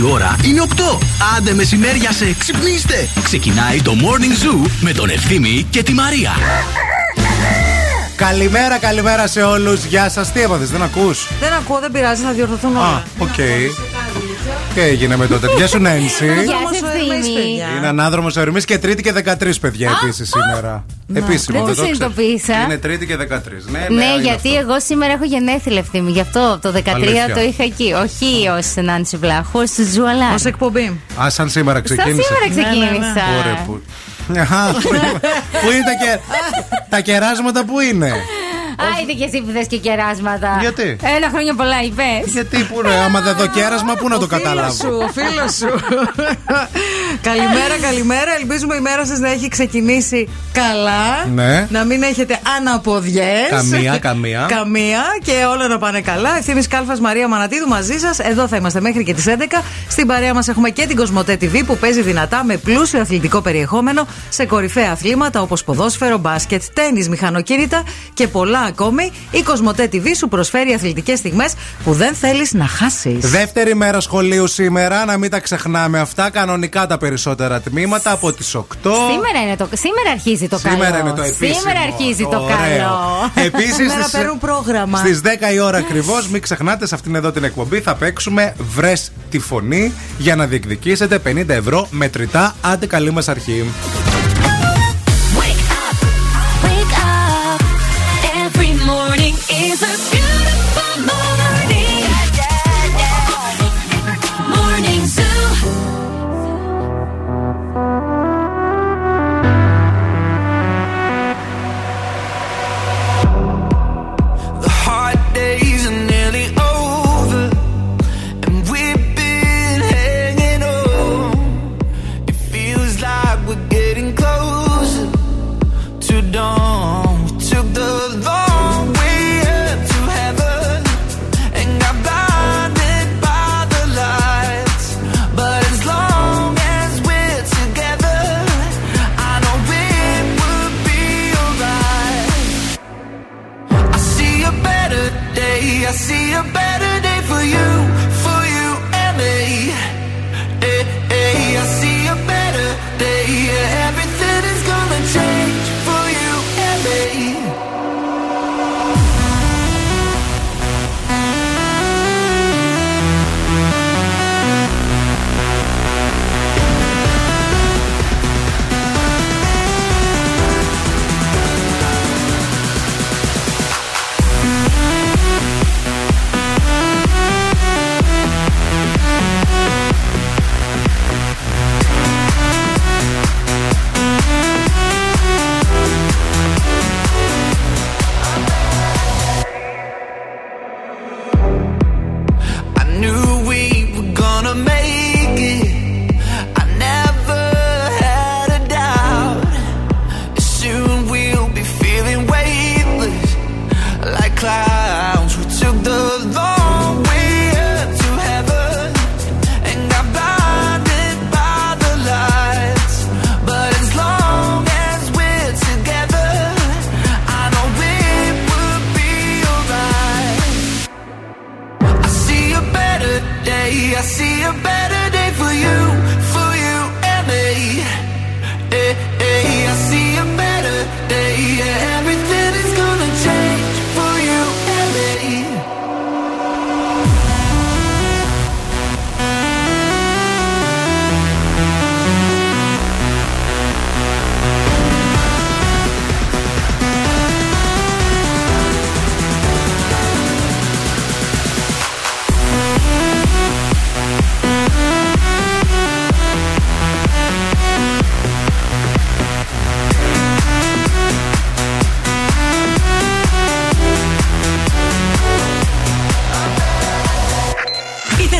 Η ώρα είναι 8. Άντε μεσημέριασε, ξυπνήστε. Ξεκινάει το Morning Zoo με τον Ευθύμη και τη Μαρία. Καλημέρα, καλημέρα σε όλους. Γεια σας. Τι έπαθες, δεν ακούς; Δεν ακούω, δεν πειράζει, θα διορθωθούν όλα. Α, οκ. Τι έγινε με τότε. Γεια σου, Νένση. Γεια Ανάδρομος σας, ο Ερμής, Ευθύμη. παιδιά. Είναι ανάδρομος Ερμής και Τρίτη και 13 παιδιά επίσης σήμερα. Επίσημα. Δεν το ξέρεις. συνειδητοποίησα. Είναι Τρίτη και 13. Ναι, ναι, Ναι, είναι γιατί αυτό. εγώ σήμερα έχω γενέθλια Ευθύμη. Γι' αυτό το 13 Αλήθεια. το είχα εκεί. Όχι ως Νάντσι Βλάχου, ως Zoo αλλά. Ως εκπομπή. Α, σαν σήμερα Σαν ξεκίνησε. σήμερα Ναι, ξεκίνησα. Ωραία, που. Αχα, Πού είναι- πού είναι τα, κε... τα κεράσματα, πού είναι; Άιντε και εσύ που θες και κεράσματα. Γιατί; Ένα χρόνια πολλά είπες. Γιατί, πού είναι, άμα δεν δω κέρασμα, πού να το Ο φίλος καταλάβω; σου, ο φίλος σου. καλημέρα, καλημέρα. Ελπίζουμε η μέρα σας να έχει ξεκινήσει καλά. Ναι. Να μην έχετε αναποδιές. Καμία, καμία. καμία και όλα να πάνε καλά. Ευθύνη Κάλφας Μαρία Μανατίδου μαζί σας. Εδώ θα είμαστε μέχρι και τις 11. Στην παρέα μας έχουμε και την Κοσμοτέ TV που παίζει δυνατά με πλούσιο αθλητικό περιεχόμενο σε κορυφαία αθλήματα όπως ποδόσφαιρο, μπάσκετ, τέννη, μηχανοκίνητα και πολλά ακόμη. Η Κοσμοτέ TV σου προσφέρει αθλητικές στιγμές που δεν θέλεις να χάσεις. Δεύτερη μέρα σχολείου σήμερα, να μην τα ξεχνάμε αυτά. Κανονικά τα περισσότερα τμήματα από τις 8. Σήμερα, είναι το, σήμερα αρχίζει το καλό. Σήμερα είναι το επίσημο. Σήμερα αρχίζει το Ωραίο. καλό. Επίσης, Σήμερα παίρνουν πρόγραμμα. Στις 10 η ώρα ακριβώς, μην ξεχνάτε σε αυτήν εδώ την εκπομπή θα παίξουμε βρες τη φωνή για να διεκδικήσετε 50 ευρώ μετρητά. Άντε καλή μας αρχή. Jesus.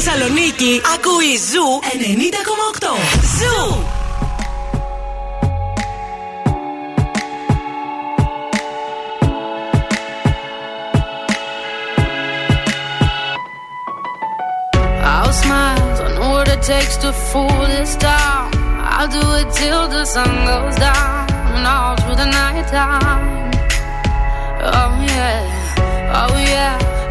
Θεσσαλονίκη ακούει Ζου 90,8. Ζου! I'll smile. I know what it takes to fool this town. I'll do it till the sun goes down and all through the night time. Oh yeah, oh yeah.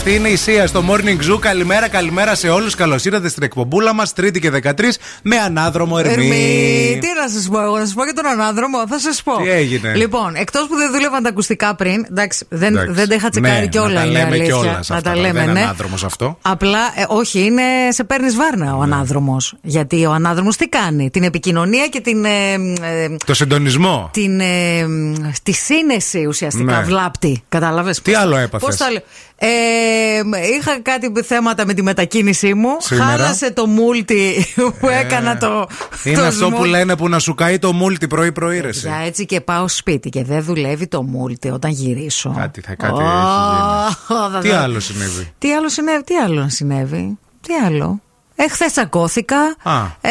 Αυτή είναι η Σία στο Morning Zoo. Καλημέρα, καλημέρα σε όλους. Καλώς ήρθατε στην εκπομπούλα μας, Τρίτη και 13, με ανάδρομο Ερμή. Ερμή, τι να σας πω εγώ, να σας πω για τον ανάδρομο, θα σας πω. Τι έγινε; Λοιπόν, εκτός που δεν δούλευαν τα ακουστικά πριν, εντάξει, δεν, Εντάξει. δεν τα είχα τσεκάρει Ναι, κιόλα. να τα είναι λέμε αλήθεια. κιόλας Να αυτά, τα λέμε, δεν είναι ναι. ανάδρομος αυτό. Απλά, ε, όχι, είναι σε παίρνεις βάρνα Ναι. ο ανάδρομος. Γιατί ο ανάδρομος τι κάνει, την επικοινωνία και την. ε, ε, Το συντονισμό. την, ε, τη σύνεση ουσιαστικά Ναι. βλάπτει. Κατάλαβες. Τι άλλο έπαθες; Πώς τα λέω; Ε, είχα κάτι θέματα με τη μετακίνησή μου. Σήμερα; Χάλασε το μούλτι που έκανα το. Είναι το αυτό που σμου- λένε που να σου καεί το μούλτι πρωί-πρωί, ρε, εσύ. Για έτσι και πάω σπίτι και δεν δουλεύει το μούλτι όταν γυρίσω. Κάτι θα- κάτι Ω, έχει θα- Τι θα- άλλο συνέβη; Τι άλλο συνέβη, τι άλλο να συνέβη; Τι άλλο; Εχθέ τσακώθηκα. Α, ε,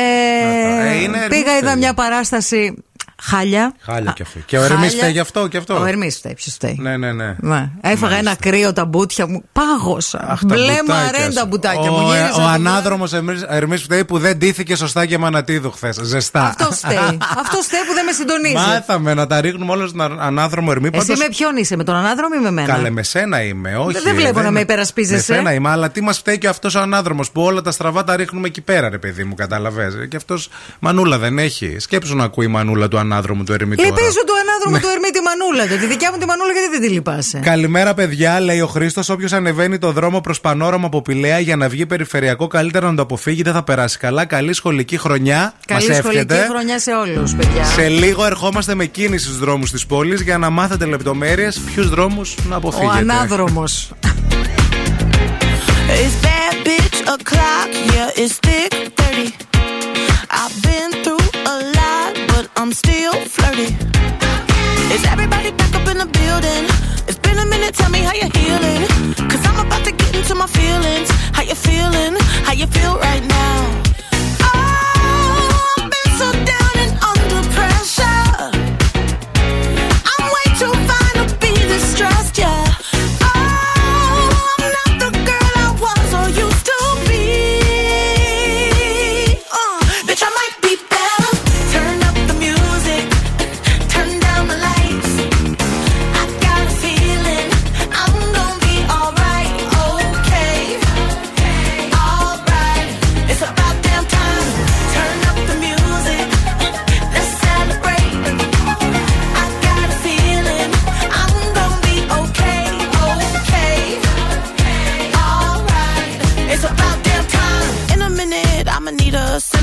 ε, είναι πήγα, Ερμή είδα μια παράσταση. Χάλια. Χάλια Α, κι αυτό. Και ο Ερμής χάλια. φταίει γι' αυτό, κι αυτό. Ο Ερμής φταίει, ποιος φταίει. Ναι, ναι, ναι. Ναι. Έφαγα ένα κρύο τα μπουτια μου. Πάγωσα. Αχ, τα Μπλε μπουτάκια μαρέν σου. τα μπουτάκια ο, μου. ε, Γύρισα Ο το ανάδρομος Ερμή φταίει που δεν ντύθηκε σωστά και μανατίδου χθες. Ζεστά. Αυτό φταίει. Αυτό φταίει που δεν με συντονίζει. Μάθαμε να τα ρίχνουμε όλα στον α- ανάδρομο Ερμή. Εσύ Πάντως, με ποιον είσαι, με τον ανάδρομο ή με μένα. Καλέ, με σένα είμαι, όχι. δεν βλέπω να με υπερασπίζεσαι. Με σένα είμαι, αλλά τι μας φταίει και αυτός ο ανάδρομος που όλα τα στραβά τα ρίχνουμε εκεί πέρα, ρε παιδί μου, καταλαβέ. Και αυτός μανούλα δεν έχει. Σκέψου να ακούει η μανούλα του ανάδρομου του Ερμή τώρα. Λυπήσου του ανάδρομο του Ερμή τη μανούλα του. Τη δικιά μου τη μανούλα γιατί δεν τη λυπάσαι; Καλημέρα, παιδιά, λέει ο Χρήστος. Όποιος ανεβαίνει το δρόμο προς Πανόραμα από Πηλαία για να βγει περιφερειακό, καλύτερα να το αποφύγει, δεν θα περάσει καλά. Καλή σχολική χρονιά. Καλή Μας σχολική εύχεται. χρονιά σε όλους, παιδιά. Σε λίγο ερχόμαστε με κίνηση στους δρόμους της πόλης για να μάθετε λεπτομέρειες ποιους δρόμους να Ο αποφύγετε. ανάδρομος. It's bad bitch o'clock, yeah, it's thick 30. I've been through a lot, but I'm still flirty. Is everybody back up in the building? It's been a minute, tell me how you're healing. Cause I'm about to get into my feelings. How you feeling? How you feel right now?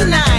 tonight.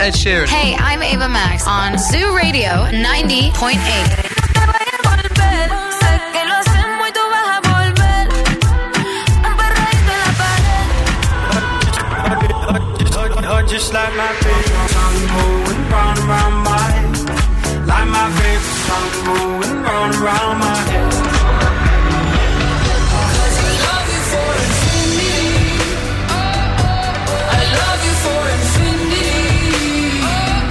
Ed Sheeran. Hey, I'm Ava Max on Zoo Radio 90.8. que lo hacemos y tú vas a volver. Un perreíto en la pared. Just like my favorite song moving round and round my head. Like my favorite song moving round and round my head.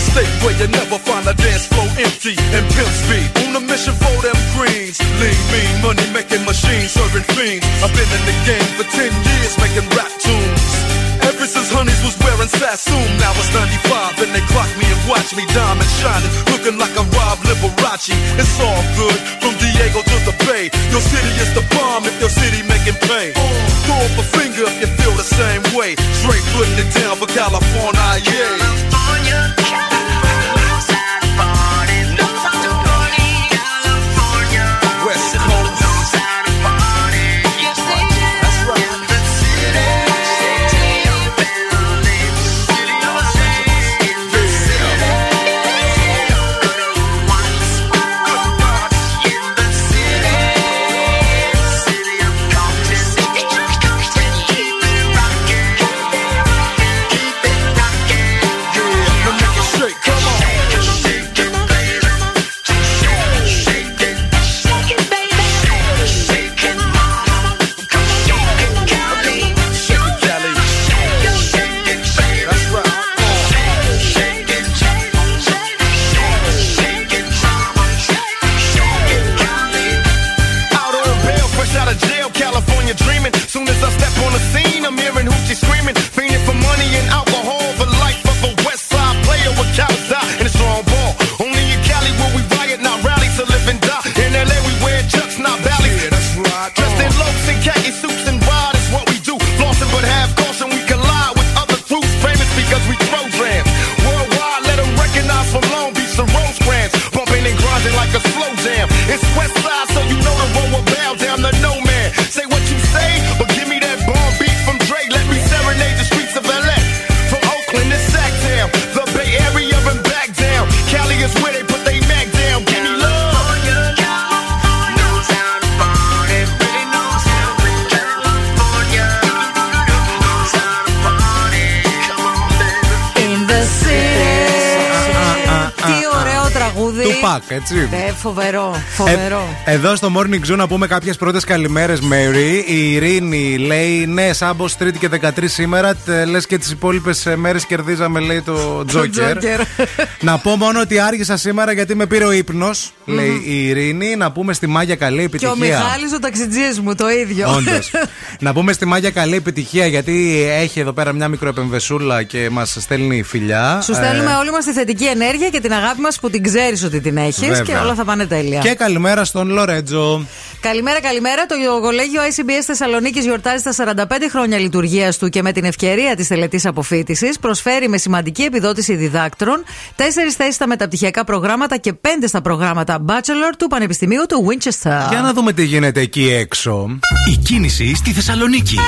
The state where you never find a dance floor empty and pimp speed. On a mission for them greens. Lean, mean, money making machines, serving fiends. I've been in the game for 10 years making rap tunes. Ever since Honeys was wearing Sassoon, now it's 95 and they clock me and watch me diamond shining, looking like a Rob Liberace. It's all good from Diego to the Bay. Your city is the bomb if your city making pain. Throw up a finger if you feel the same way. Straight putting it down for California, yeah. Back, έτσι. Ε, φοβερό, φοβερό. Ε, εδώ στο Morning Zoo να πούμε κάποιες πρώτες καλημέρες, Mary. Η Ειρήνη λέει: Ναι, Σάμπο Τρίτη και 13 σήμερα. Λες και τις υπόλοιπες μέρες κερδίζαμε, λέει το Τζόκερ. Τζόκερ. να πω μόνο ότι άργησα σήμερα γιατί με πήρε ο ύπνος, λέει η Ειρήνη. Να πούμε στη Μάγια καλή Και επιτυχία. ο Μιχάλης ο ταξιτζής μου, το ίδιο. Όντως. να πούμε στη Μάγια καλή επιτυχία γιατί έχει εδώ πέρα μια μικροεπεμβεσούλα και μας στέλνει φιλιά. Σου στέλνουμε Ε, όλοι μας τη θετική ενέργεια και την αγάπη μας που την ξέρεις ότι την έχεις Βέβαια. και όλα θα πάνε τέλεια. Και καλημέρα στον Λορέτζο. Καλημέρα, καλημέρα. Το κολέγιο ICBS Θεσσαλονίκης γιορτάζει τα 45 χρόνια λειτουργίας του και με την ευκαιρία της τελετής αποφύτησης προσφέρει με σημαντική επιδότηση διδάκτρων τέσσερις θέσεις στα μεταπτυχιακά προγράμματα και πέντε στα προγράμματα Bachelor του Πανεπιστημίου του Winchester. Για να δούμε τι γίνεται εκεί έξω. Η κίνηση στη Θεσσαλονίκη.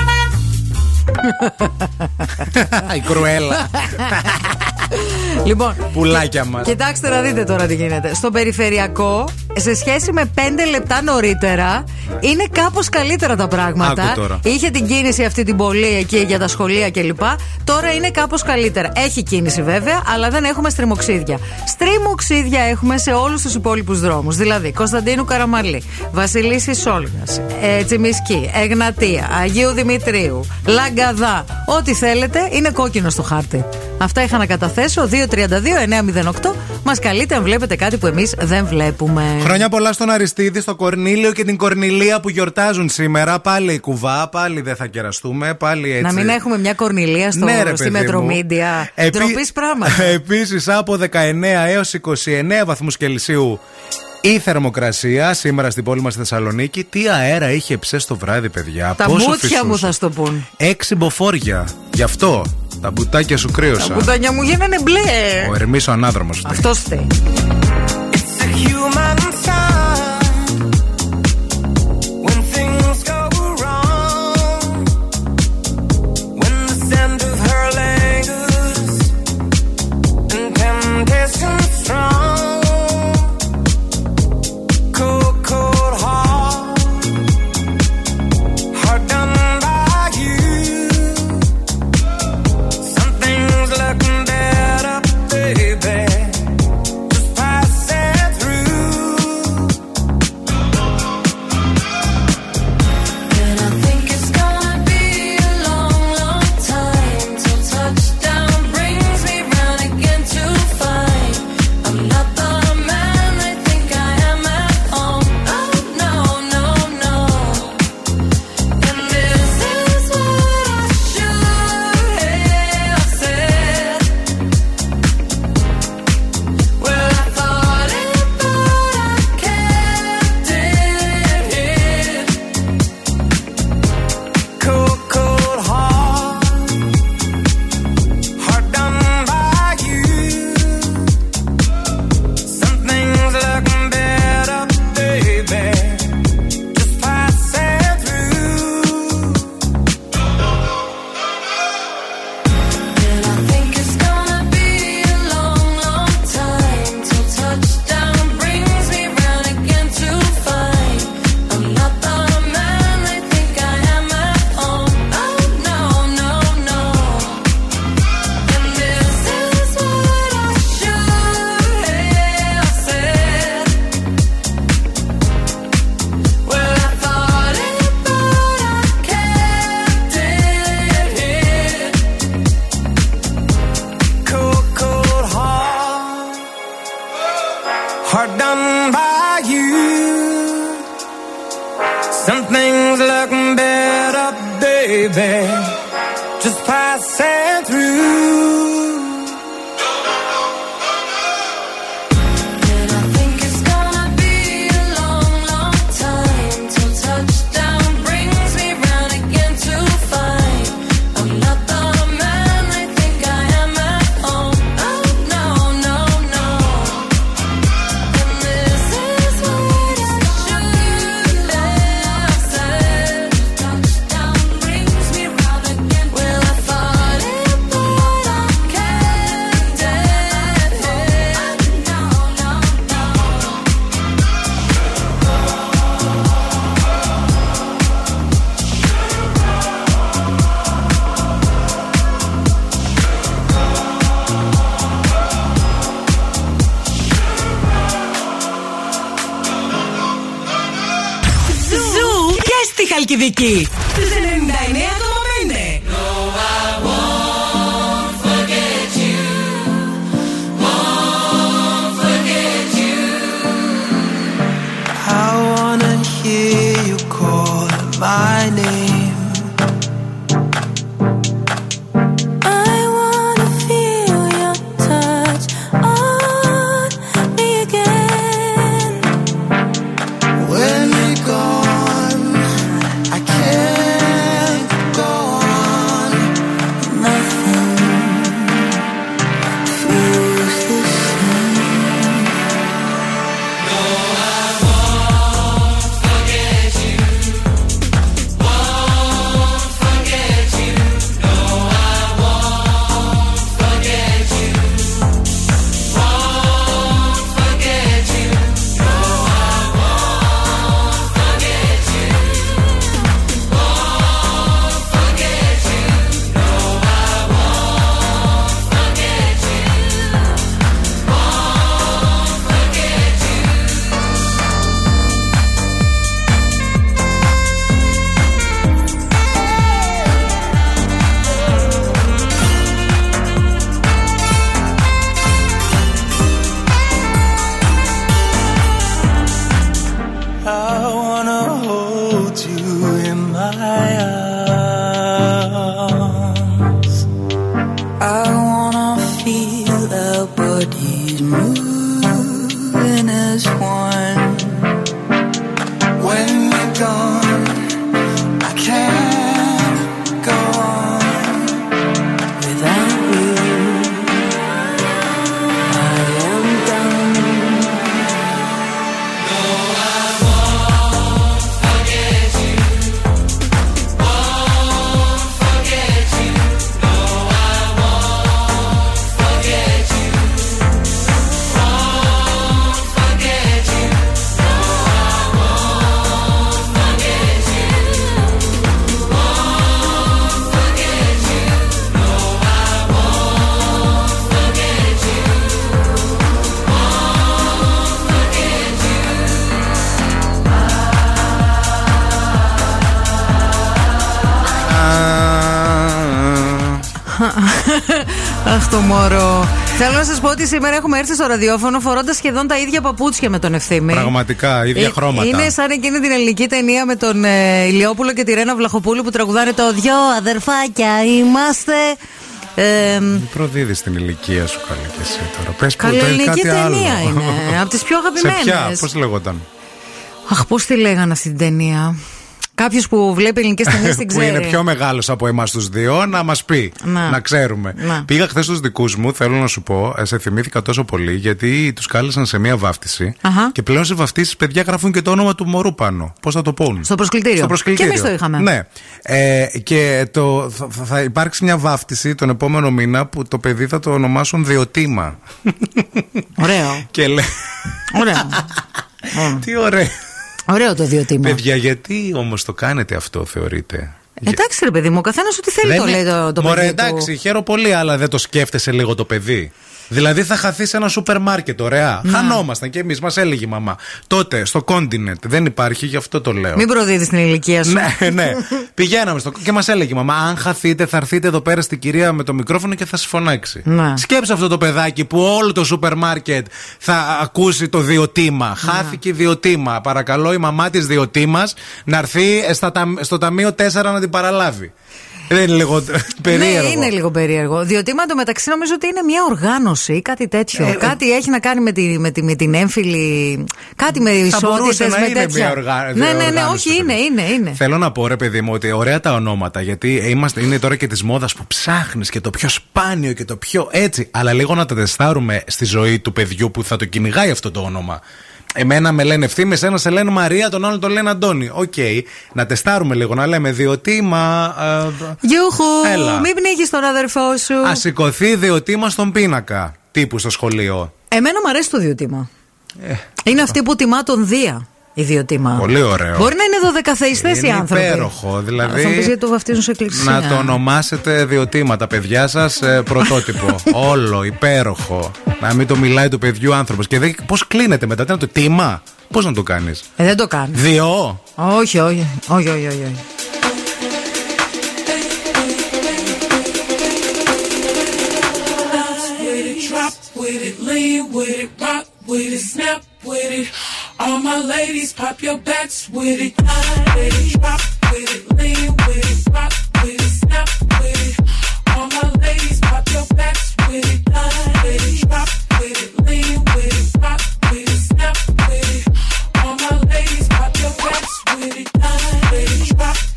Η κρουέλα. Λοιπόν, Πουλάκια μας. Κοιτάξτε να δείτε τώρα τι γίνεται. Στο περιφερειακό, σε σχέση με 5 λεπτά νωρίτερα, είναι κάπως καλύτερα τα πράγματα. Άκου τώρα. Είχε την κίνηση αυτή την πολύ εκεί για τα σχολεία κλπ. Τώρα είναι κάπως καλύτερα. Έχει κίνηση βέβαια, αλλά δεν έχουμε στριμοξίδια. Στριμοξίδια έχουμε σε όλους τους υπόλοιπους δρόμους. Δηλαδή Κωνσταντίνου Καραμαλή, Βασιλίσης Σόλγας, ε, Τσιμισκή, Εγνατία, Αγίου Δημητρίου, Λαγκαδά. Ό,τι θέλετε είναι κόκκινο στο χάρτη. Αυτά είχα να καταθέσω. 232-908. Μας καλείτε αν βλέπετε κάτι που εμείς δεν βλέπουμε. Χρόνια πολλά στον Αριστίδη, στον Κορνίλιο και την Κορνιλία που γιορτάζουν σήμερα. Πάλι η κουβά, πάλι δεν θα κεραστούμε. Πάλι έτσι. Να μην έχουμε μια κορνιλία στο, Ναι, ρε, στη παιδί μου. Μετρομίντια. Επί- Ντροπής πράγματα. Επίσης από 19 έως 29 βαθμούς Κελσίου η θερμοκρασία σήμερα στην πόλη μας στη Θεσσαλονίκη. Τι αέρα είχε ψες το βράδυ, παιδιά. Τα Πόσο μούτια μου φυσούσε. θα στο πούν. Έξι μποφόρια. Γι' αυτό τα μπουτάκια σου Τα κρύωσαν. μπουτάνια μου γίνανε μπλε. Ο Ερμής ο ανάδρομος. φταίει. Αυτός φταίει. Στη ότι σήμερα έχουμε έρθει στο ραδιόφωνο φορώντας σχεδόν τα ίδια παπούτσια με τον ευθύμη. Πραγματικά, ίδια Ε, χρώματα. Είναι σαν εκείνη την ελληνική ταινία με τον ε, Ηλιόπουλο και τη Ρένα Βλαχοπούλου που τραγουδάνε το Δυο αδερφάκια είμαστε. Ε, Μην προδίδεις την ηλικία σου καλή και εσύ τώρα. Πες που Καλή το ελληνική κάτι άλλο. ταινία είναι. Από τις πιο Σε ποια, αγαπημένες. πώς λέγονταν; Αχ, πώς τη λέγανε αυτή την ταινία. Κάποιος που βλέπει ελληνικές ταινίες την που ξέρει. είναι πιο μεγάλος από εμάς τους δύο, να μας πει. Να. Να ξέρουμε. Να. Πήγα χθες στους δικούς μου, θέλω να σου πω, ε, σε θυμήθηκα τόσο πολύ, γιατί τους κάλεσαν σε μία βάφτιση. Αχα. Και πλέον σε βαφτίσεις, παιδιά γράφουν και το όνομα του μωρού πάνω. Πώς θα το πούν. Στο προσκλητήριο. Στο προσκλητήριο. Και εμείς το είχαμε. Ναι. Ε, και το, θα, θα- θα υπάρξει μια βάφτιση τον επόμενο μήνα που το παιδί θα το ονομάσουν Διοτήμα. Ωραίο. και λέει. Ωραίο. Τι ωραίο. Ωραίο το διοτήμα. Παιδιά, γιατί όμως το κάνετε αυτό, θεωρείτε; Εντάξει, ρε παιδί μου, ο καθένας ό,τι θέλει το Δεν λέει είναι- το, το Μωρέ, παιδί εντάξει, του. χαίρομαι πολύ, αλλά δεν το σκέφτεσαι λίγο το παιδί; Δηλαδή θα χαθεί σε ένα σούπερ μάρκετ, ωραία. Ναι. Χανόμασταν κι εμείς, μας έλεγε η μαμά. Τότε στο κόντινετ δεν υπάρχει, γι' αυτό το λέω. Μην προδίδεις την ηλικία σου. Ναι, ναι. Πηγαίναμε στο... και μας έλεγε η μαμά: Αν χαθείτε, θα έρθετε εδώ πέρα στην κυρία με το μικρόφωνο και θα σας φωνάξει. Ναι. Σκέψε αυτό το παιδάκι που όλο το σούπερ μάρκετ θα ακούσει το διοτήμα. Χάθηκε διοτήμα. Παρακαλώ η μαμά της διοτήμα να έρθει στα ταμ- στο ταμείο 4 να την παραλάβει. Δεν είναι λίγο περίεργο. Ναι, είναι λίγο περίεργο. Διότι με το μεταξύ νομίζω ότι είναι μια οργάνωση ή κάτι τέτοιο. Ε, κάτι έχει να κάνει με, τη, με, τη, με την έμφυλη. Κάτι με Θα μπορούσε ισότητες, να με είναι τέτοια. μια οργα- ναι, ναι, ναι, οργάνωση, όχι, είναι, είναι, είναι. Θέλω να πω, ρε παιδί μου, ότι ωραία τα ονόματα. Γιατί είμαστε, είναι τώρα και της μόδας που ψάχνεις και το πιο σπάνιο και το πιο έτσι. Αλλά λίγο να τα τεστάρουμε στη ζωή του παιδιού που θα το κυνηγάει αυτό το όνομα. Εμένα με λένε Ευθύμη, ένα σε λένε Μαρία, τον άλλον τον λένε Αντώνη. Οκ, να τεστάρουμε λίγο, να λέμε Διοτίμα. Ε, Γιούχου, Έλα. μην πνίγεις τον αδερφό σου. Ας σηκωθεί Διοτίμα στον πίνακα. Τύπου στο σχολείο. Εμένα μου αρέσει το διοτήμα. Ε. Είναι αυτή που τιμά τον Δία. Ιδιωτήμα. Πολύ ωραίο. Μπορεί να είναι δωδεκαθεϊστέ οι Είναι άνθρωποι. υπέροχο, δηλαδή- Θα μου πεις γιατί το βαφτίζουν σε εκκλησία. Να το ονομάσετε διοτήματα, παιδιά σας, πρωτότυπο. Όλο, υπέροχο. Να μην το μιλάει του παιδιού άνθρωπος. Και πώς κλείνεται μετά, τι να το τίμα. Πώς να το κάνεις; Ε, δεν το κάνει. Διό. Όχι, όχι. Όχι, όχι, όχι. όχι. Bounce with it, drop with it, lean with it, rock with it, snap with it. All my ladies, pop your backs with it. It, drop with it, lean with it, rock with it, snap with it. All my ladies, pop your backs with it. It, drop with it, lean with it, rock with it, snap with it. All my ladies, pop your backs with it. Line with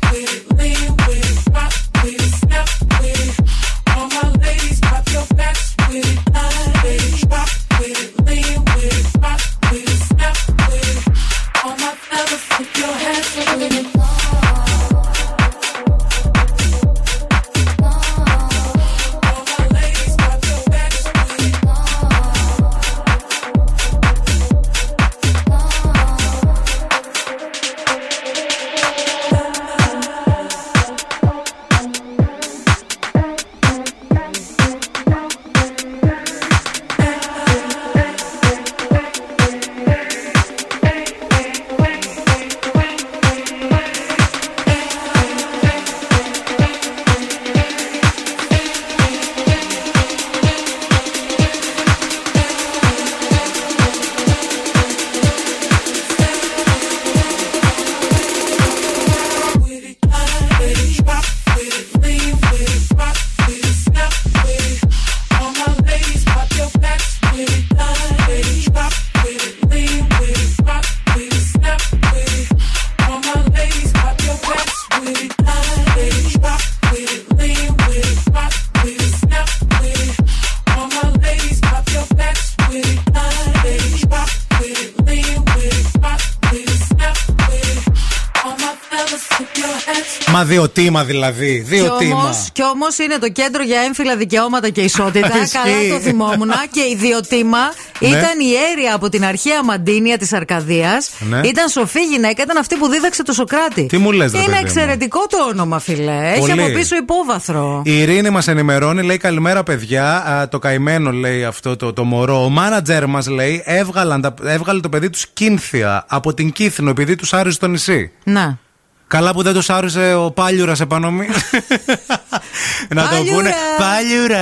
Μα διοτήμα δηλαδή. Διοτήμα. Κι όμω είναι το κέντρο για έμφυλα δικαιώματα και ισότητα. Ισχύει. Καλά το θυμόμουν. και ιδιωτήμα Ναι. ήταν η αίρια από την αρχαία Μαντίνια της Αρκαδίας. Ναι. Ήταν σοφή γυναίκα, ήταν αυτή που δίδαξε το Σοκράτη. Τι μου λες, ρε Είναι παιδί μου; εξαιρετικό το όνομα, φιλέ. Έχει Πολύ. από πίσω υπόβαθρο. Η Ειρήνη μας ενημερώνει, λέει καλημέρα παιδιά. Α, το καημένο λέει αυτό το, το μωρό. Ο μάνατζερ μας λέει έβγαλαν, τα- έβγαλε το παιδί τους Κίνθια από την Κύθνο επειδή τους άρεσε το νησί. Να. Καλά που δεν του άρεσε ο Πάλιουρας επάνω μου. να το Πάλιουρα. πούνε. Πάλιουρα,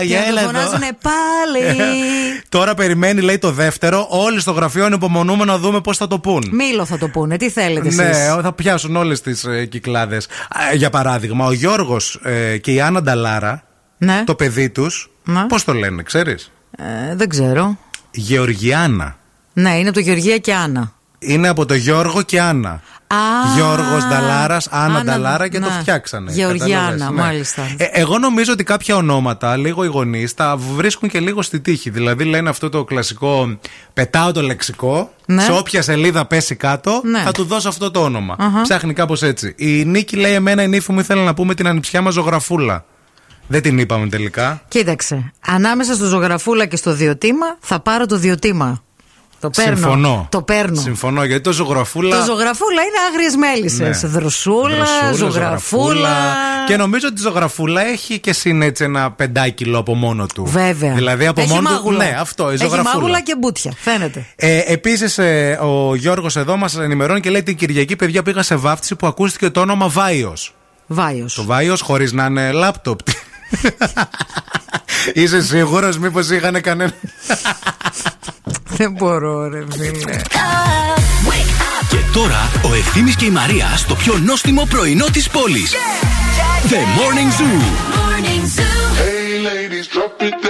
Και για να έλα το εδώ. φωνάζουνε πάλι. Τώρα περιμένει, λέει το δεύτερο. Όλοι στο γραφείο ανυπομονούμε να δούμε πώς θα το πούν. Μήλο θα το πούνε. Τι θέλετε εσείς; Ναι, θα πιάσουν όλες τις ε, κυκλάδες. Για παράδειγμα, ο Γιώργος και η Άννα Νταλάρα, Ναι. το παιδί τους, Ναι. πώς το λένε, ξέρεις; Ε, δεν ξέρω. Γεωργιάνα. Ναι, είναι από το Γεωργία και Άννα. Είναι από το Γιώργο και Άννα. Α, Γιώργος Νταλάρας, Άννα Άννα, Νταλάρα και το ναι. φτιάξανε. Γεωργιάνα, Κατάλαβες, ναι. μάλιστα. Ε, εγώ νομίζω ότι κάποια ονόματα, λίγο οι γονείς, τα βρίσκουν και λίγο στη τύχη. Δηλαδή λένε αυτό το κλασικό πετάω το λεξικό, Ναι. σε όποια σελίδα πέσει κάτω, Ναι. θα του δώσω αυτό το όνομα. Αχα. Ψάχνει κάπως έτσι. Η Νίκη λέει: Εμένα η νύφη μου ήθελε να πούμε την ανιψιά μας ζωγραφούλα. Δεν την είπαμε τελικά. Κοίταξε. Ανάμεσα στο ζωγραφούλα και στο διοτήμα θα πάρω το διοτήμα. Το παίρνω. Συμφωνώ. Το παίρνω. Συμφωνώ γιατί το ζωγραφούλα. Το ζωγραφούλα είναι άγριες μέλισσες. Ναι. Δροσούλα, Δροσούλα, ζωγραφούλα. Και νομίζω ότι η ζωγραφούλα έχει και συν έτσι ένα πεντάκιλο από μόνο του. Βέβαια. Δηλαδή από Έχει μόνο του. μάγουλα. Ναι, αυτό, η Έχει ζωγραφούλα. μάγουλα και μπούτια. Φαίνεται. Ε, Επίσης, ο Γιώργος εδώ μας ενημερώνει και λέει την Κυριακή, παιδιά, πήγα σε βάφτιση που ακούστηκε το όνομα Βάιος. Βάιος. Το Βάιος χωρίς να είναι λάπτοπ. Είσαι σίγουρος, μήπως είχαν κανένα; Δεν μπορώ, ρε φίλε. Και τώρα ο Ευθύμης και η Μαρία στο πιο νόστιμο πρωινό της πόλης. The Morning Zoo. Hey ladies, drop it down.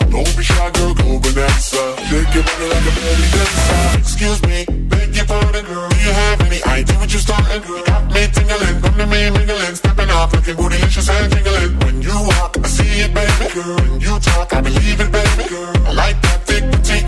Don't be shy, girl, go bonanza. Shake your body like a belly dancer. Excuse me, beg your pardon, girl. Do you have any idea what you're starting, girl? Got me tingling, come to me mingling, stepping up. your bootylicious and jingling. When you walk, I see it, baby. Girl, when you talk, I believe it, baby. Girl, I like that thick, petite,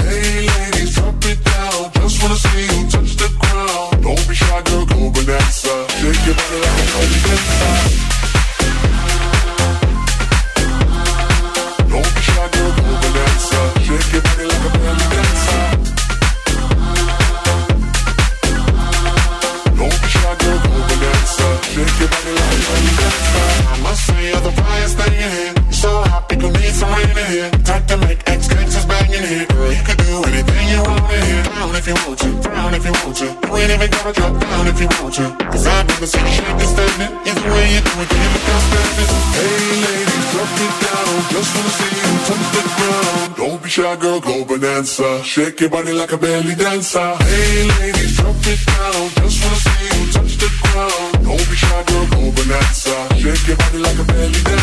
Never seen you shake standing. Either way you do it, you look outstanding. Hey ladies, drop it down. Just wanna see you touch the ground. Don't be shy, girl, go bonanza. Shake your body like a belly dancer. Hey ladies, drop it down. Just wanna see you touch the ground. Don't be shy, girl, go bonanza. Shake your body like a belly dancer.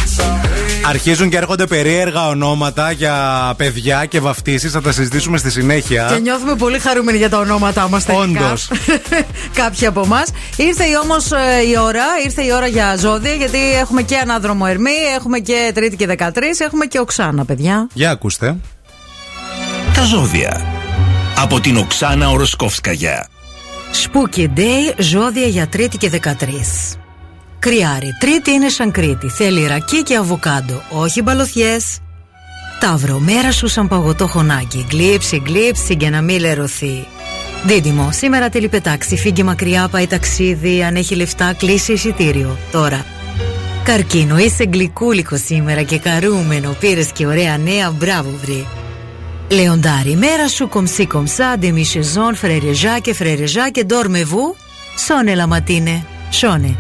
Hey, Αρχίζουν και έρχονται περίεργα ονόματα για παιδιά και βαφτίσεις. Θα τα συζητήσουμε στη συνέχεια. Και νιώθουμε πολύ χαρούμενοι για τα ονόματά μας τελικά. Όντως. Κάποιοι από εμάς. Ήρθε όμως η ώρα, ήρθε η ώρα για ζώδια, γιατί έχουμε και ανάδρομο Ερμή, έχουμε και Τρίτη και 13, έχουμε και Οξάνα, παιδιά. Για ακούστε. Τα ζώδια. Από την Οξάνα Οροσκόφσκαγια. Spooky Day, ζώδια για Τρίτη και 13. Κρυάρι, Τρίτη είναι σαν Κρήτη. Θέλει ρακί και αβοκάντο, όχι μπαλωθιές. Ταύρο, μέρα σου σαν παγωτό χωνάκι. Γλύψη, γλύψη για να μην λερωθεί. Δίδυμο, σήμερα τέλει πετάξει. Φύγε μακριά, πάει ταξίδι. Αν έχει λεφτά, κλείσει εισιτήριο. Τώρα. Καρκίνο, είσαι γλυκούλικο σήμερα και καρούμενο. Πήρες και ωραία νέα, μπράβο, βρε. Λεοντάρι, μέρα σου κομψή κομψά, ντεμισεζόν, φρερεζά και φρερεζά και ντόρμεβου. Σώνε λαματίνε, σώνε.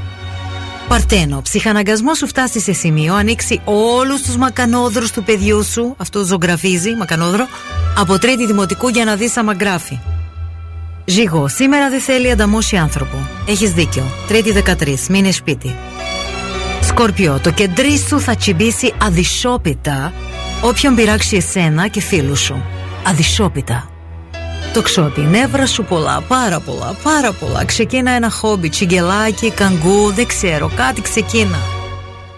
Παρτένο, ψυχαναγκασμός σου φτάσει σε σημείο, ανοίξει όλους τους μακανόδρους του παιδιού σου. Αυτό ζωγραφίζει, μακανόδρο. Από τρίτη δημοτικού για να δεις άμα γράφει. Ζυγό, σήμερα δεν θέλει ανταμώσει άνθρωπο. Έχεις δίκιο. Τρίτη 13, μείνε σπίτι. Σκορπιό, το κεντρί σου θα τσιμπήσει αδυσόπιτα όποιον πειράξει εσένα και φίλους σου. Αδυσόπιτα. Το ξώτη, νεύρα σου πολλά, πάρα πολλά, πάρα πολλά. Ξεκίνα ένα χόμπι, τσιγκελάκι, καγκού, δεν ξέρω, κάτι ξεκίνα.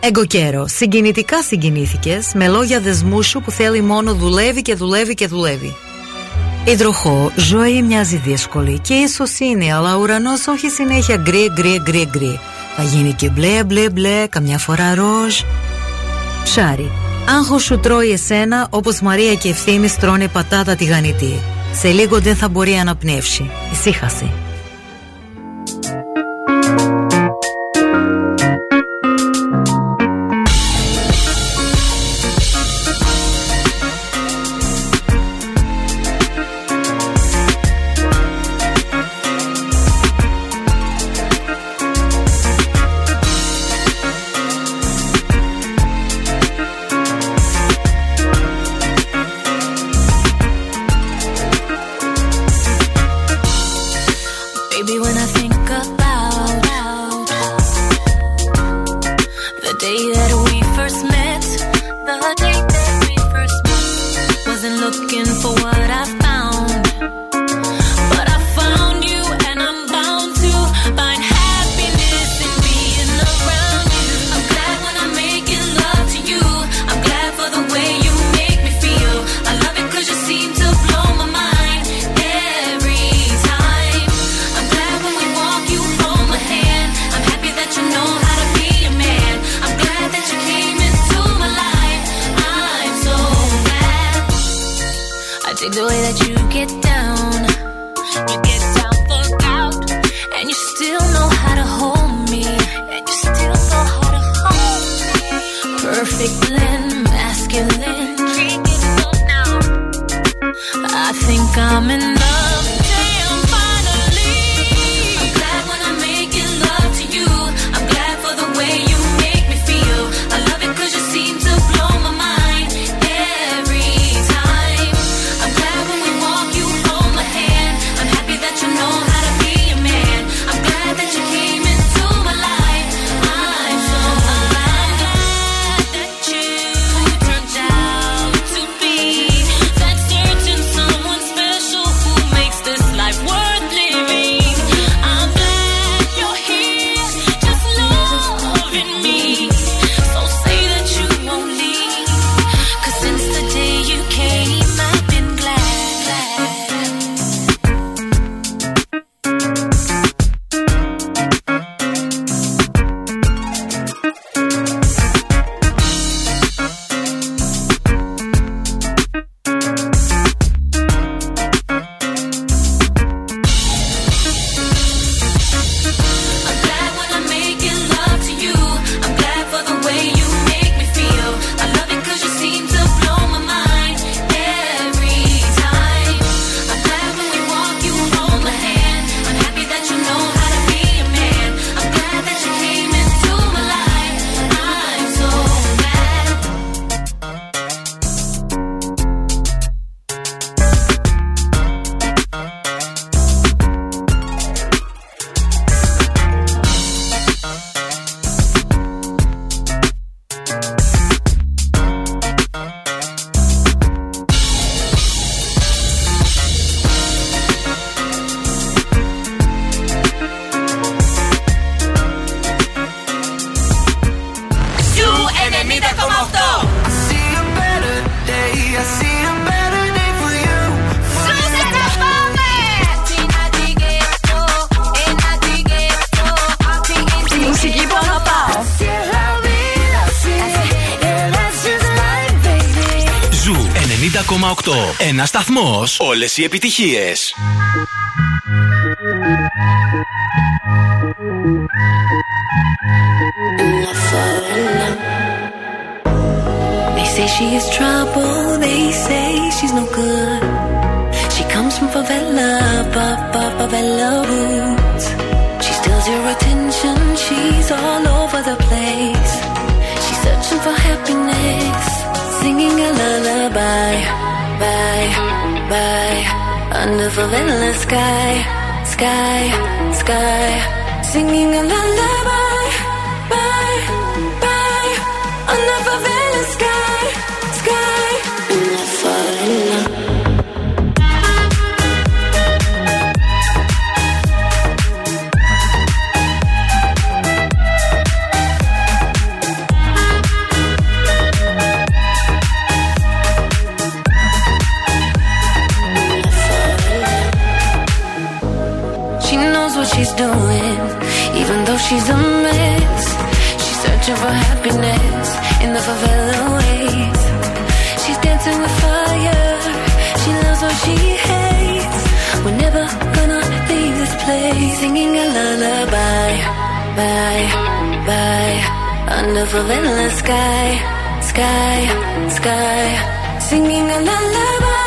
Εγκοκέρο, συγκινητικά συγκινήθηκες με λόγια δεσμού σου που θέλει μόνο δουλεύει και δουλεύει και δουλεύει. Υδροχόε, ζωή μοιάζει δύσκολη και ίσως είναι, αλλά ο ουρανός όχι συνέχεια γκρι, γκρι, γκρι, γκρι. Θα γίνει και μπλε, μπλε, μπλε, καμιά φορά ροζ. Ψάρι, άγχος σου τρώει εσένα όπως Μαρία και Ευθύμη τρώνε πατάτα τηγανιτή. Σε λίγο δεν θα μπορεί να αναπνεύσει. Ησύχασε. Ένα σταθμό. Όλε οι επιτυχίε. They say she is trouble, they say she's no good. She comes from favela, ba ba favela roots. She steals your attention, she's all over the place. She's searching for happiness, singing a lullaby, bye, bye, under the endless sky, sky, sky, singing a lullaby, Singing a lullaby, bye, bye, under favela sky, sky, sky. Singing a lullaby,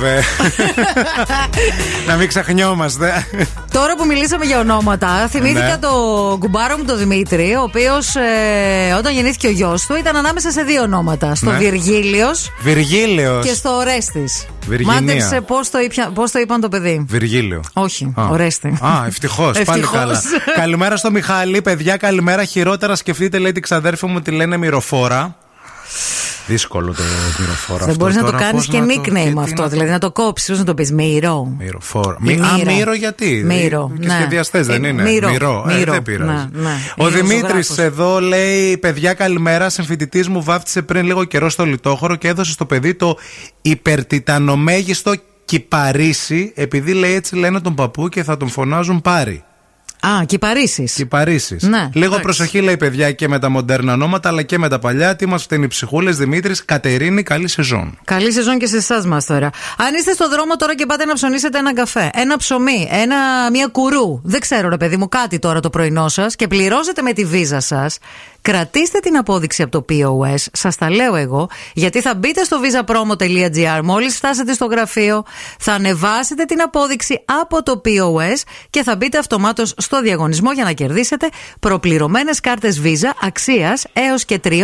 Ούνο φαβέ. Να μην ξεχνιόμαστε. Τώρα που μιλήσαμε για ονόματα, θυμήθηκα Ναι. το κουμπάρο μου τον Δημήτρη, ο οποίος όταν γεννήθηκε ο γιος του ήταν ανάμεσα σε δύο ονόματα. Στο Ναι. Βυργίλιος Βυργίλιος. και στο Ορέστης. Βυργινία. Μάντεψε πώς το, ήπια- πώς το είπαν το παιδί. Βυργίλιο. Όχι, Α. Ορέστη. Α, ευτυχώς. Πάλι Ευτυχώς. καλά. καλημέρα στο Μιχάλη, παιδιά, καλημέρα. Χειρότερα σκεφτείτε, λέει την ξαδέρφη μου, τη λένε μυροφόρα. Δύσκολο το μυροφόρα. Δεν αυτό μπορείς να το τώρα, κάνεις πώς και να το- nickname τι αυτό. να- Δηλαδή να το κόψεις, πώς να το πεις. Μύρο. Μυροφόρα. Η Μη, α, Μύρα. Μύρο γιατί; Μύρο, Και ναι. σχεδιαστές δεν Ε, είναι. Μύρο, Μύρο. Ε, Μύρο, δεν πειράζει. ναι, ναι. Ο Είναι Δημήτρης ζωγράφος. εδώ λέει: Παιδιά, καλημέρα. Συμφοιτητής μου βάφτισε πριν λίγο καιρό στο λιτόχωρο και έδωσε στο παιδί το υπερτιτανομέγιστο κυπαρίσι, επειδή λέει έτσι λένε τον παππού και θα τον φωνάζουν πάρη. Α, και Παρίσις. Κυπαρίσι. Ναι, Λίγο εντάξει. προσοχή, λέει παιδιά, και με τα μοντέρνα ονόματα, αλλά και με τα παλιά. Τι μας φταίνει οι ψυχούλες Δημήτρης, Κατερίνη, καλή σεζόν. Καλή σεζόν και σε εσάς μας τώρα. Αν είστε στο δρόμο τώρα και πάτε να ψωνίσετε ένα καφέ, ένα ψωμί, ένα, μια κουρού, δεν ξέρω ρε παιδί μου, κάτι τώρα το πρωινό σας και πληρώσετε με τη βίζα σας, κρατήστε την απόδειξη από το POS. Σας τα λέω εγώ, γιατί θα μπείτε στο visapromo.gr μόλις φτάσετε στο γραφείο, θα ανεβάσετε την απόδειξη από το POS και θα μπείτε αυτομάτως στο διαγωνισμό για να κερδίσετε προπληρωμένες κάρτες Visa αξίας έως και 3.000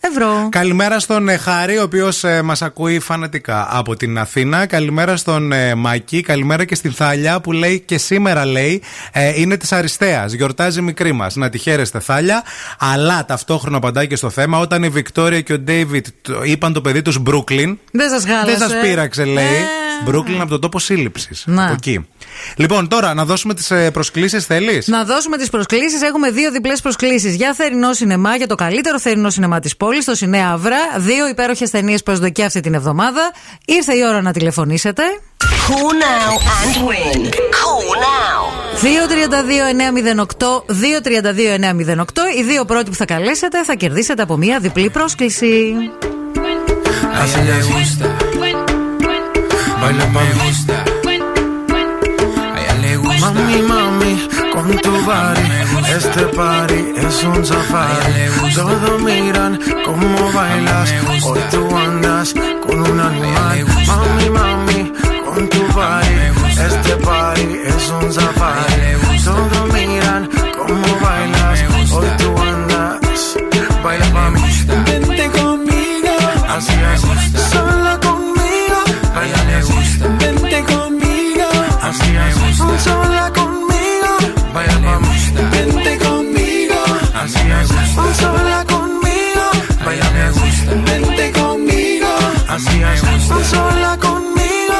ευρώ. Καλημέρα στον ε, Χάρη, ο οποίος ε, μας ακούει φανατικά από την Αθήνα. Καλημέρα στον ε, Μάκη. Καλημέρα και στην Θάλια που λέει και σήμερα λέει ε, είναι της Αριστεία. Γιορτάζει η μικρή μας. Να τη χαίρεστε, Θάλια. Αλλά ταυτόχρονα απαντάει και στο θέμα όταν η Βικτόρια και ο Ντέιβιτ το- είπαν το παιδί τους Μπρούκλιν. Δεν σας χάλασε. Δεν σας πείραξε, λέει. Ε. Μπρούκλιν από τον τόπο σύλληψης. Να. Από εκεί. Λοιπόν, τώρα να δώσουμε τις προσκλήσεις, θέλεις; Να δώσουμε τις προσκλήσεις. Έχουμε δύο διπλές προσκλήσεις για θερινό σινεμά, για το καλύτερο θερινό σινεμά της πόλης, το Σινέα Αύρα. Δύο υπέροχες ταινίες προσδοκία αυτή την εβδομάδα. Ήρθε η ώρα να τηλεφωνήσετε. Call now and win; Call now; 232-908, 232-908. Οι δύο πρώτοι που θα καλέσετε θα κερδίσετε από μία διπλή πρόσκληση. Baila pa' me gusta. A ella le gusta. Mami, mami, con tu body. Este party es un safari. Todos miran cómo bailas. Hoy tú andas con un animal. Mami, mami, con tu body. Este party es un safari. Todos Sola conmigo.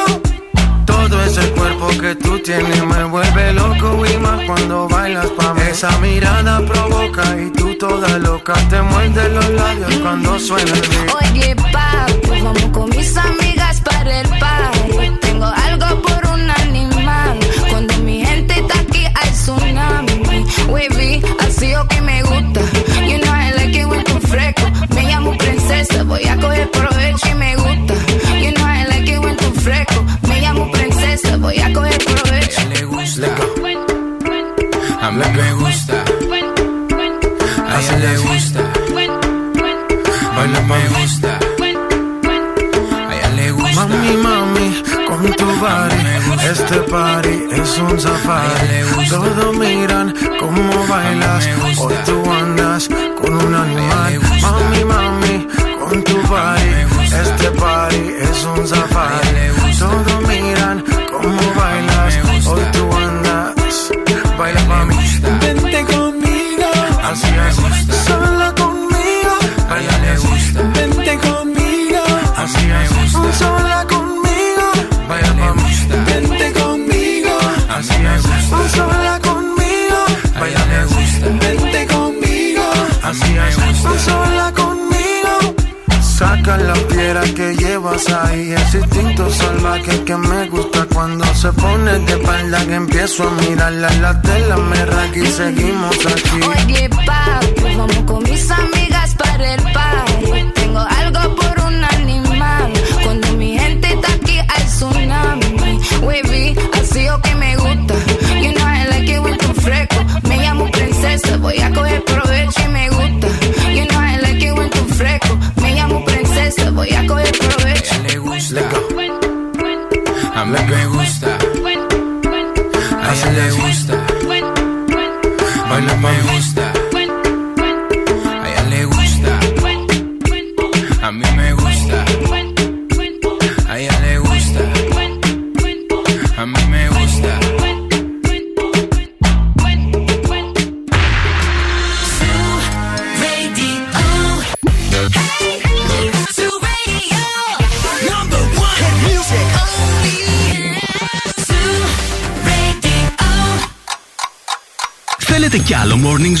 Todo ese cuerpo que tú tienes me vuelve loco y más cuando bailas pa' mí. Esa mirada provoca y tú toda loca te muerdes los labios cuando suena el beat. Oye, papi, vamos con mis amigas para el party. Tengo algo por un animal. Cuando mi gente está aquí hay tsunami. Wavy, así o que me gusta. You know I like it when tú fresco. Me llamo princesa, voy a coger provecho voy a coger provecho. le gusta. A mí me gusta. A ella le gusta. Baila me gusta. A ella le gusta. Mami, mami, con tu body. Este party es un safari. Todos miran cómo bailas. Hoy tú andas con un animal. Mami, mami, con tu body. Este party es un safari. Bailas. Hoy tú andas. Baila mami. Vente conmigo. Así es. Sola conmigo. A ella le gusta. Vente conmigo. Así es. Sola conmigo. Baila mami. Vente conmigo. Así es. Sola conmigo. A ella le gusta. Vente conmigo. Así. Sola conmigo. Saca la piedra que llevas ahí. Ese instinto salvaje que me gusta cuando se pone de espalda. Que empiezo a mirarla la tela me raca y seguimos aquí. Oye, papi, vamos con mis amigas para el party. Tengo algo por un animal. Cuando mi gente está aquí hay tsunami. Wavy, así o que me gusta. You know I like it when tú fresco. Me llamo princesa, voy a coger provecho voy a coger le gusta. A mí me gusta. A ella le gusta. Me gusta.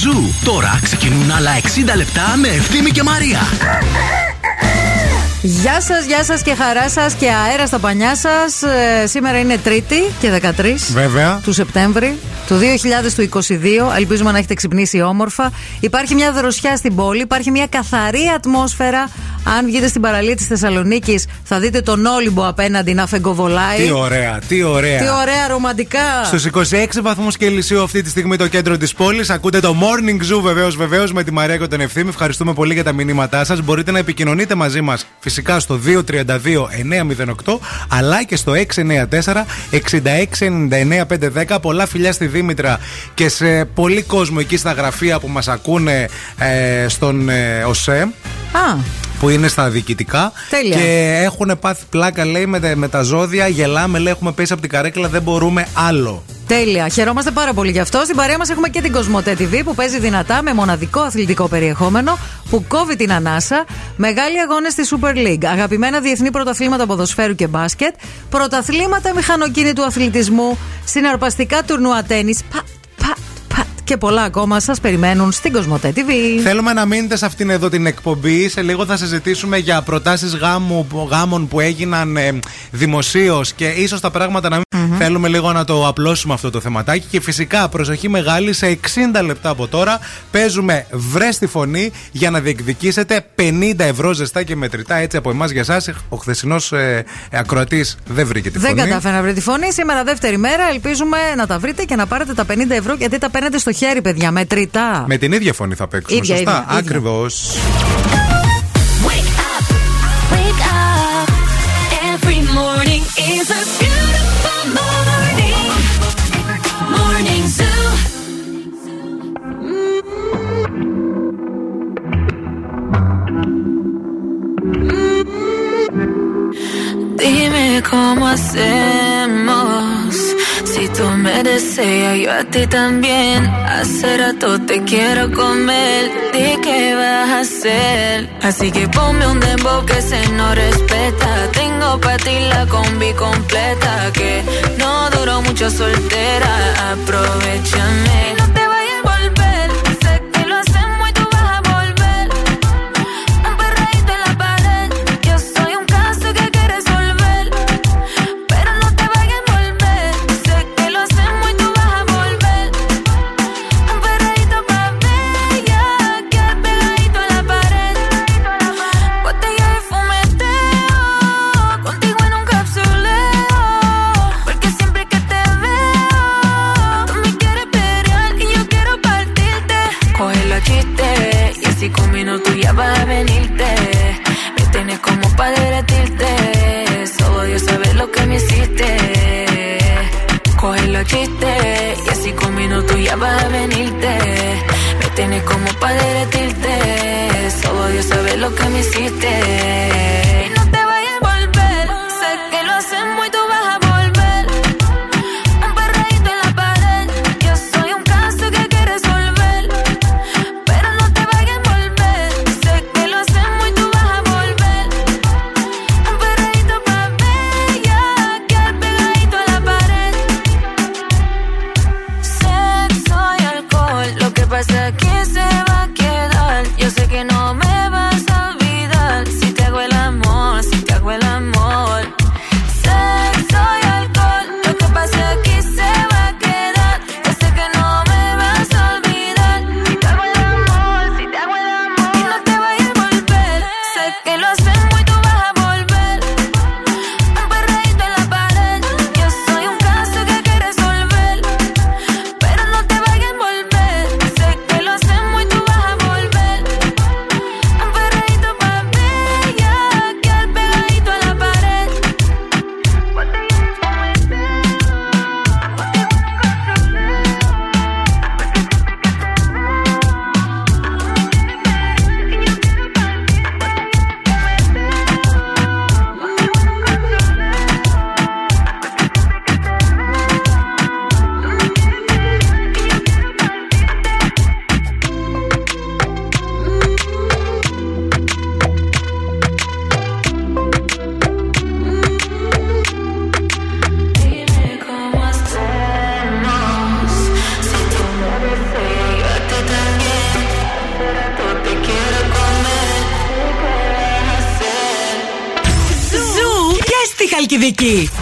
Άλλο Morning Zoo. Τώρα ξεκινούν άλλα 60 λεπτά με Ευθύμη και Μαρία. Γεια σας, γεια σας και χαρά σας και αέρα στα πανιά σας. σήμερα είναι Τρίτη και 13 Βέβαια. του Σεπτέμβρη του 2022. Ελπίζουμε να έχετε ξυπνήσει όμορφα. Υπάρχει μια δροσιά στην πόλη, υπάρχει μια καθαρή ατμόσφαιρα. Αν βγείτε στην παραλία της Θεσσαλονίκης, θα δείτε τον Όλυμπο απέναντι να φεγκοβολάει. Τι ωραία, τι ωραία. Τι ωραία ρομαντικά. Στους 26 βαθμούς Κελσίου αυτή τη στιγμή το κέντρο της πόλης. Ακούτε το Morning Zoo βεβαίως, βεβαίως με τη Μαρία και τον Ευθύμη. Ευχαριστούμε πολύ για τα μηνύματά σας. Μπορείτε να επικοινωνείτε μαζί μας φυσικά στο 232-908 αλλά και στο 694-6699-510. Πολλά φιλιά στη Δήμητρα και σε πολύ κόσμο εκεί στα γραφεία που μας ακούνε ε, στον ε, ΟΣΕ. Α, που είναι στα διοικητικά. Τέλεια. Και έχουν πάθει πλάκα, λέει, με, τα- με τα ζώδια. Γελάμε, λέει, έχουμε πέσει από την καρέκλα, δεν μπορούμε άλλο. Τέλεια. Χαιρόμαστε πάρα πολύ γι' αυτό. Στην παρέα μας έχουμε και την Κοσμοτέ TV που παίζει δυνατά με μοναδικό αθλητικό περιεχόμενο που κόβει την ανάσα. Μεγάλοι αγώνες στη Super League. Αγαπημένα διεθνή πρωταθλήματα ποδοσφαίρου και μπάσκετ. Πρωταθλήματα μηχανοκίνητου αθλητισμού. Συναρπαστικά τουρνουά τέννη. Πατ, πατ, πατ και πολλά ακόμα σας περιμένουν στην Κοσμοτέ TV. Θέλουμε να μείνετε σε αυτήν εδώ την εκπομπή. Σε λίγο θα συζητήσουμε για προτάσεις γάμων που έγιναν ε, δημοσίως και ίσως τα πράγματα να μην Θέλουμε λίγο να το απλώσουμε αυτό το θεματάκι και φυσικά προσοχή μεγάλη σε 60 λεπτά από τώρα παίζουμε βρε τη φωνή για να διεκδικήσετε 50 ευρώ ζεστά και μετρητά έτσι από εμάς για εσάς. Ο χθεσινός ε, ακροατής δεν βρήκε τη Δεν φωνή. κατάφερε να βρει τη φωνή. Σήμερα δεύτερη μέρα. Ελπίζουμε να τα βρείτε και να πάρετε τα 50 ευρώ γιατί τα παίρνετε στο χέρι, παιδιά. Μετρητά. Με την ίδια φωνή θα παίξουμε. Ίδια, σωστά; ίδια, ίδια. Ακριβώς. Wake up. Every morning is a beautiful morning. Morning Zoo. Dime cómo hacemos. Si tú me deseas, yo a ti también. Hace rato te quiero comer. Di qué vas a hacer. Así que ponme un dembow que se no respeta. Tengo para ti la combi completa. Que no duró mucho soltera. Aprovechame. Los chistes y así con minutos ya va a venirte. Me tienes como para derretirte. Solo Dios sabe lo que me hiciste. Στη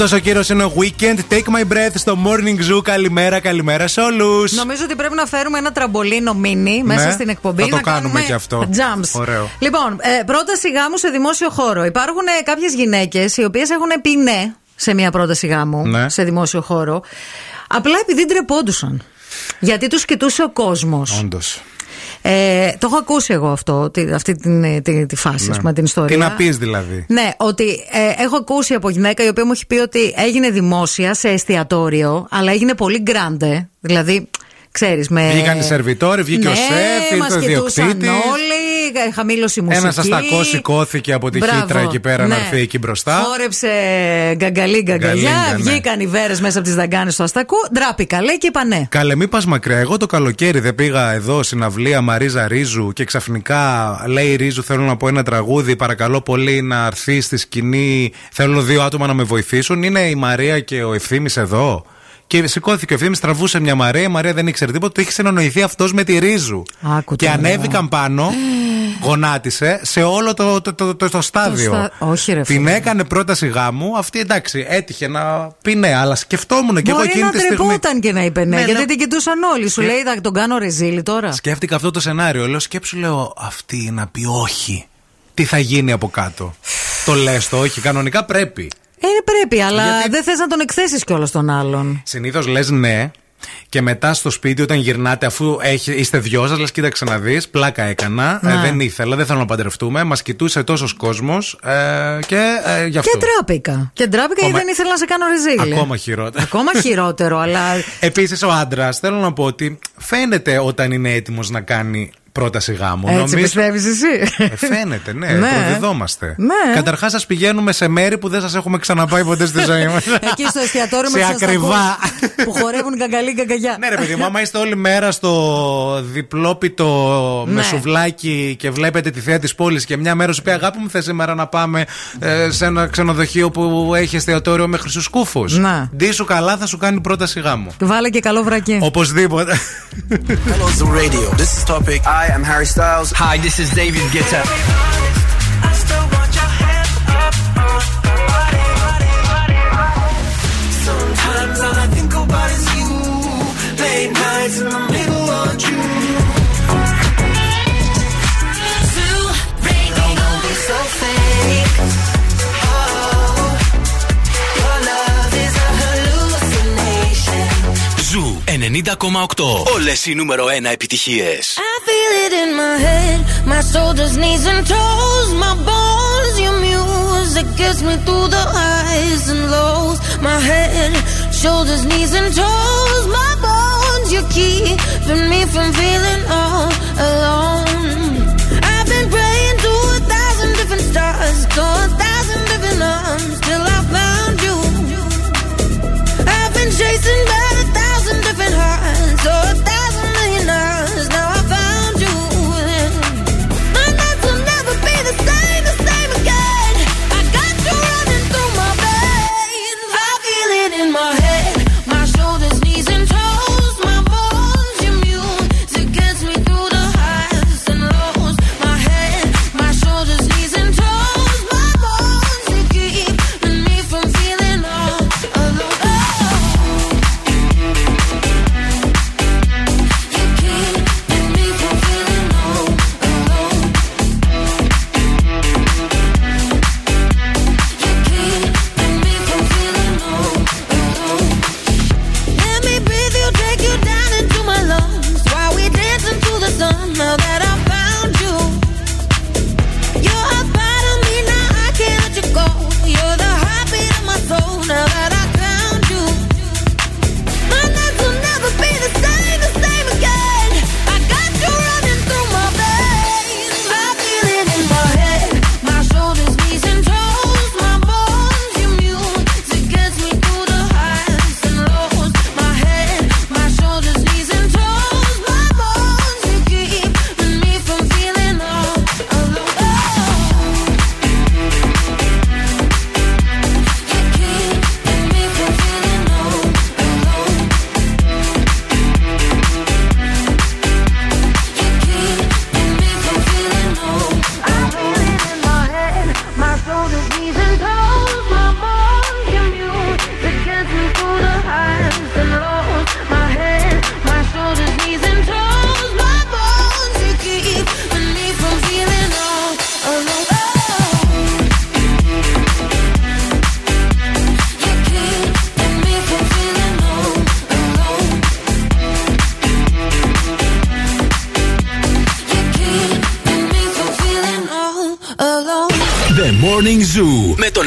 Αυτός ο κύριος είναι ο Weekend. Take my breath στο morning zoo. Καλημέρα, καλημέρα σε όλους. Νομίζω ότι πρέπει να φέρουμε ένα τραμπολίνο μίνι μέσα Ναι, στην εκπομπή. θα το να κάνουμε κάνουμε και αυτό. Jumps. Ωραίο. Λοιπόν, ε, πρόταση γάμου σε δημόσιο χώρο. Υπάρχουν κάποιες γυναίκες οι οποίες έχουν πει ναι σε μια πρόταση γάμου Ναι. σε δημόσιο χώρο. Απλά επειδή ντρεπόντουσαν. Γιατί τους κοιτούσε ο κόσμος. Όντως. Ε, το έχω ακούσει εγώ αυτό, τη- αυτή την, τη, τη φάση, ας πούμε, την ιστορία. Ναι. Τι να πεις δηλαδή; Ναι, ότι ε, έχω ακούσει από γυναίκα η οποία μου έχει πει ότι έγινε δημόσια σε εστιατόριο, αλλά έγινε πολύ γκράντε. Δηλαδή, ξέρεις, με. Βγήκαν οι σερβιτόροι, βγήκε ο ναι, σεφ, μας ήρθε ο κοιτούσαν διοκτήτη. Όλοι, ε, χαμήλωσε η μουσική. Ένα αστακό σηκώθηκε από τη Μπράβο, χύτρα εκεί πέρα να ναι. έρθει εκεί μπροστά. Φόρεψε γκαγκαλί γκαγκαλιά, Γκαλίγκα, ναι. βγήκαν οι βέρες μέσα από τις δαγκάνες του αστακού, ντράπηκα, λέει και είπα ναι. Καλέ, μην πας μακριά. Εγώ το καλοκαίρι δεν πήγα εδώ συναυλία Μαρίζα Ρίζου και ξαφνικά λέει η Ρίζου: Θέλω να πω ένα τραγούδι. Παρακαλώ πολύ να έρθει στη σκηνή. Θέλω δύο άτομα να με βοηθήσουν. Είναι η Μαρία και ο Ευθύνη εδώ. Και σηκώθηκε ο Ευθύνη, τραβούσε μια Μαρία. Η Μαρία δεν ήξερε τίποτα. Το είχε συνεννοηθεί αυτός με τη Ρίζου. Άκου και τώρα. ανέβηκαν πάνω, γονάτισε σε όλο το, το, το, το, το στάδιο. στα- Όχι, ρε, Την φίλε. έκανε πρόταση γάμου. Αυτή εντάξει, έτυχε να πει ναι, αλλά σκεφτόμουν και εγώ Μπορεί εκείνη να τη στιγμή. τρεπόταν και να είπε ναι, Ναι, γιατί ναι. την κοιτούσαν όλοι. Σου Και- λέει, θα τον κάνω ρεζίλι τώρα. Σκέφτηκα αυτό το σενάριο. Λέω, σκέψου, λέω, αυτή να πει όχι. Τι θα γίνει από κάτω; το λες το όχι. Κανονικά πρέπει. Ε, πρέπει, αλλά Γιατί- δεν θες να τον εκθέσεις κιόλας τον άλλον. Συνήθως λες ναι. Και μετά στο σπίτι, όταν γυρνάτε, αφού έχει, είστε δυο σας, λες: Κοίταξε να δεις, πλάκα έκανα. Ναι. Ε, δεν ήθελα, δεν θέλω να παντρευτούμε. Μας κοιτούσε τόσος κόσμος ε, και ε, γι' αυτό. Και τράπηκα. Και τράπηκα γιατί Ακόμα- δεν ήθελα να σε κάνω ρεζίλι. Ακόμα χειρότερα. Ακόμα χειρότερο, αλλά. Επίσης, ο άντρας, θέλω να πω ότι φαίνεται όταν είναι έτοιμος να κάνει πρόταση γάμου. Έτσι πιστεύεις εσύ; Ε, φαίνεται, ναι, Ναι. προδιδόμαστε. Ναι. Καταρχάς, σα πηγαίνουμε σε μέρη που δεν σας έχουμε ξαναπάει ποτέ στη ζωή μας. Εκεί στο εστιατόριο με Σε τους ακριβά. αστακούς που χορεύουν γκαγκαλί γκαγκαγιά. Ναι, ρε παιδί μου, άμα είστε όλη μέρα στο διπλόπιτο Ναι. με σουβλάκι και βλέπετε τη θέα της πόλης και μια μέρα σου πει Αγάπη μου, θες σήμερα να πάμε ε, σε ένα ξενοδοχείο που έχει εστιατόριο με χρυσούς κούφου. Να. Ντύ σου καλά, θα σου κάνει πρόταση γάμου. Βάλε και καλό βρακί. Οπωσδήποτε. Hello, Zoo Radio. This is Topic. Hi, I'm Harry Styles. Hi, this is David Guetta. 90,8. Όλε οι νούμερο 1 επιτυχίε. I feel it in my head, my shoulders, knees, and toes, my bones. Your music gets me through the highs and lows. My head, shoulders, knees, and toes, my bones. You're keeping me from feeling all alone. I've been praying to a thousand different stars, to a thousand different arms, till I found you. I've been chasing by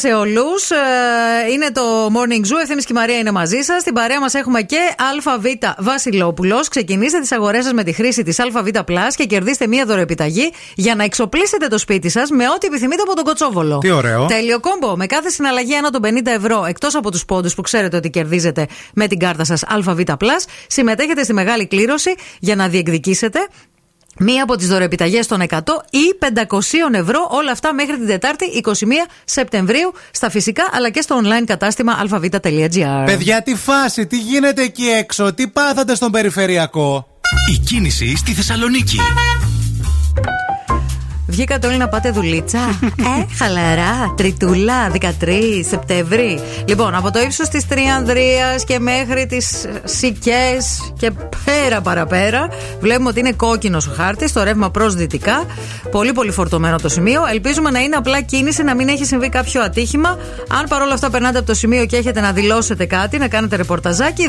Καλημέρα, καλημέρα σε όλους. Είναι το Morning Zoo. Ευθύνη και η Μαρία είναι μαζί σας. Στην παρέα μας έχουμε και ΑΒ Βασιλόπουλος. Ξεκινήστε τις αγορές σας με τη χρήση της ΑΒ Plus και κερδίστε μία δωρεοπιταγή για να εξοπλίσετε το σπίτι σας με ό,τι επιθυμείτε από τον Κοτσόβολο. Τι ωραίο. Τέλειο κόμπο. Με κάθε συναλλαγή άνω των 50 ευρώ, εκτός από τους πόντους που ξέρετε ότι κερδίζετε με την κάρτα σας ΑΒ Plus, συμμετέχετε στη μεγάλη κλήρωση για να διεκδικήσετε Μία από τις δωρεοπιταγέ των 100 ή 500 ευρώ, όλα αυτά μέχρι την Τετάρτη 21 Σεπτεμβρίου στα φυσικά αλλά και στο online κατάστημα αλφαβήτα.gr. Παιδιά, τι φάση, τι γίνεται εκεί έξω, τι πάθατε στον περιφερειακό; Η κίνηση στη Θεσσαλονίκη. Βγήκατε όλοι να πάτε δουλίτσα; ε, χαλαρά. Τριτούλα, 13 Σεπτεμβρίου. Λοιπόν, από το ύψος της Τριανδρίας και μέχρι τις Σικές και πέρα παραπέρα, βλέπουμε ότι είναι κόκκινος ο χάρτης, το ρεύμα προς δυτικά. Πολύ, πολύ φορτωμένο το σημείο. Ελπίζουμε να είναι απλά κίνηση, να μην έχει συμβεί κάποιο ατύχημα. Αν παρόλα αυτά περνάτε από το σημείο και έχετε να δηλώσετε κάτι, να κάνετε ρεπορταζάκι,